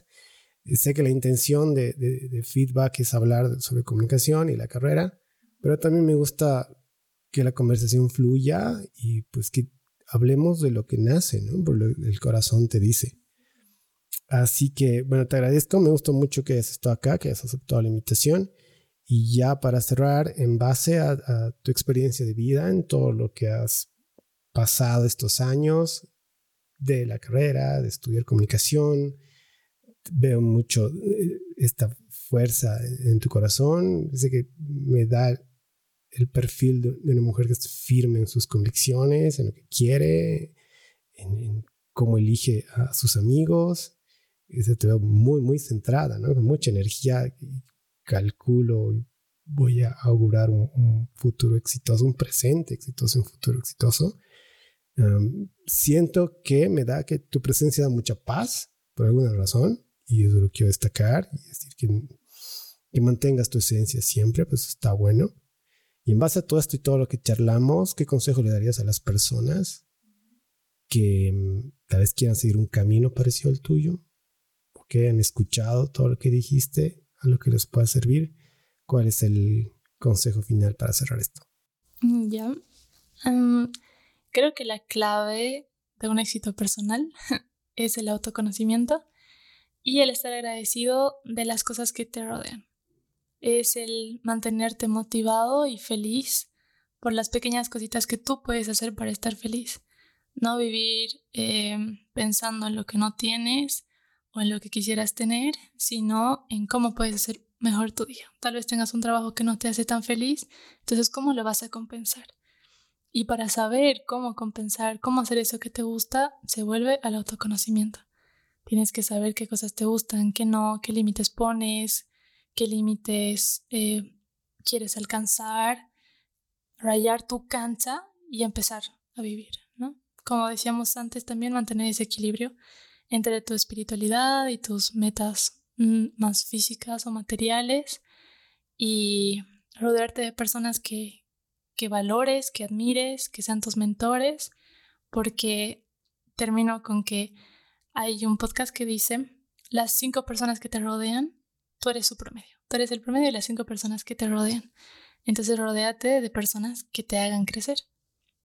Eh, sé que la intención de, de, feedback es hablar sobre comunicación y la carrera, pero también me gusta que la conversación fluya y pues que hablemos de lo que nace, ¿no? Por lo el corazón te dice. Así que, bueno, te agradezco, me gustó mucho que hayas estado acá, que hayas aceptado la invitación. Y ya para cerrar, en base a, tu experiencia de vida, en todo lo que has pasado estos años de la carrera, de estudiar comunicación, veo mucho eh, esta fuerza en tu corazón, dice que me da el perfil de, una mujer que es firme en sus convicciones, en lo que quiere, en, cómo elige a sus amigos. Se te ve muy, muy centrada, ¿no? Con mucha energía. Calculo, voy a augurar un, futuro exitoso, un presente exitoso, un futuro exitoso. Siento que me da que tu presencia da mucha paz, por alguna razón, y eso lo quiero destacar, y decir que, que mantengas tu esencia siempre, pues está bueno. Y en base a todo esto y todo lo que charlamos, ¿qué consejo le darías a las personas que mm, tal vez quieran seguir un camino parecido al tuyo? ¿O que han escuchado todo lo que dijiste, a lo que les pueda servir? ¿Cuál es el consejo final para cerrar esto?
Ya. Creo que la clave de un éxito personal *laughs* es el autoconocimiento y el estar agradecido de las cosas que te rodean es el mantenerte motivado y feliz por las pequeñas cositas que tú puedes hacer para estar feliz. No vivir em, pensando en lo que no tienes o en lo que quisieras tener, sino en cómo puedes hacer mejor tu día. Tal vez tengas un trabajo que no te hace tan feliz, entonces ¿cómo lo vas a compensar? Y para saber cómo compensar, cómo hacer eso que te gusta, se vuelve al autoconocimiento. Tienes que saber qué cosas te gustan, qué no, qué límites pones, qué límites eh, quieres alcanzar, rayar tu cancha y empezar a vivir, ¿no? Como decíamos antes, también mantener ese equilibrio entre tu espiritualidad y tus metas mm, más físicas o materiales y rodearte de personas que, que valores, que admires, que sean tus mentores, porque termino con que hay un podcast que dice, las cinco personas que te rodean tú eres su promedio. Tú eres el promedio de las cinco personas que te rodean. Entonces, rodéate de personas que te hagan crecer.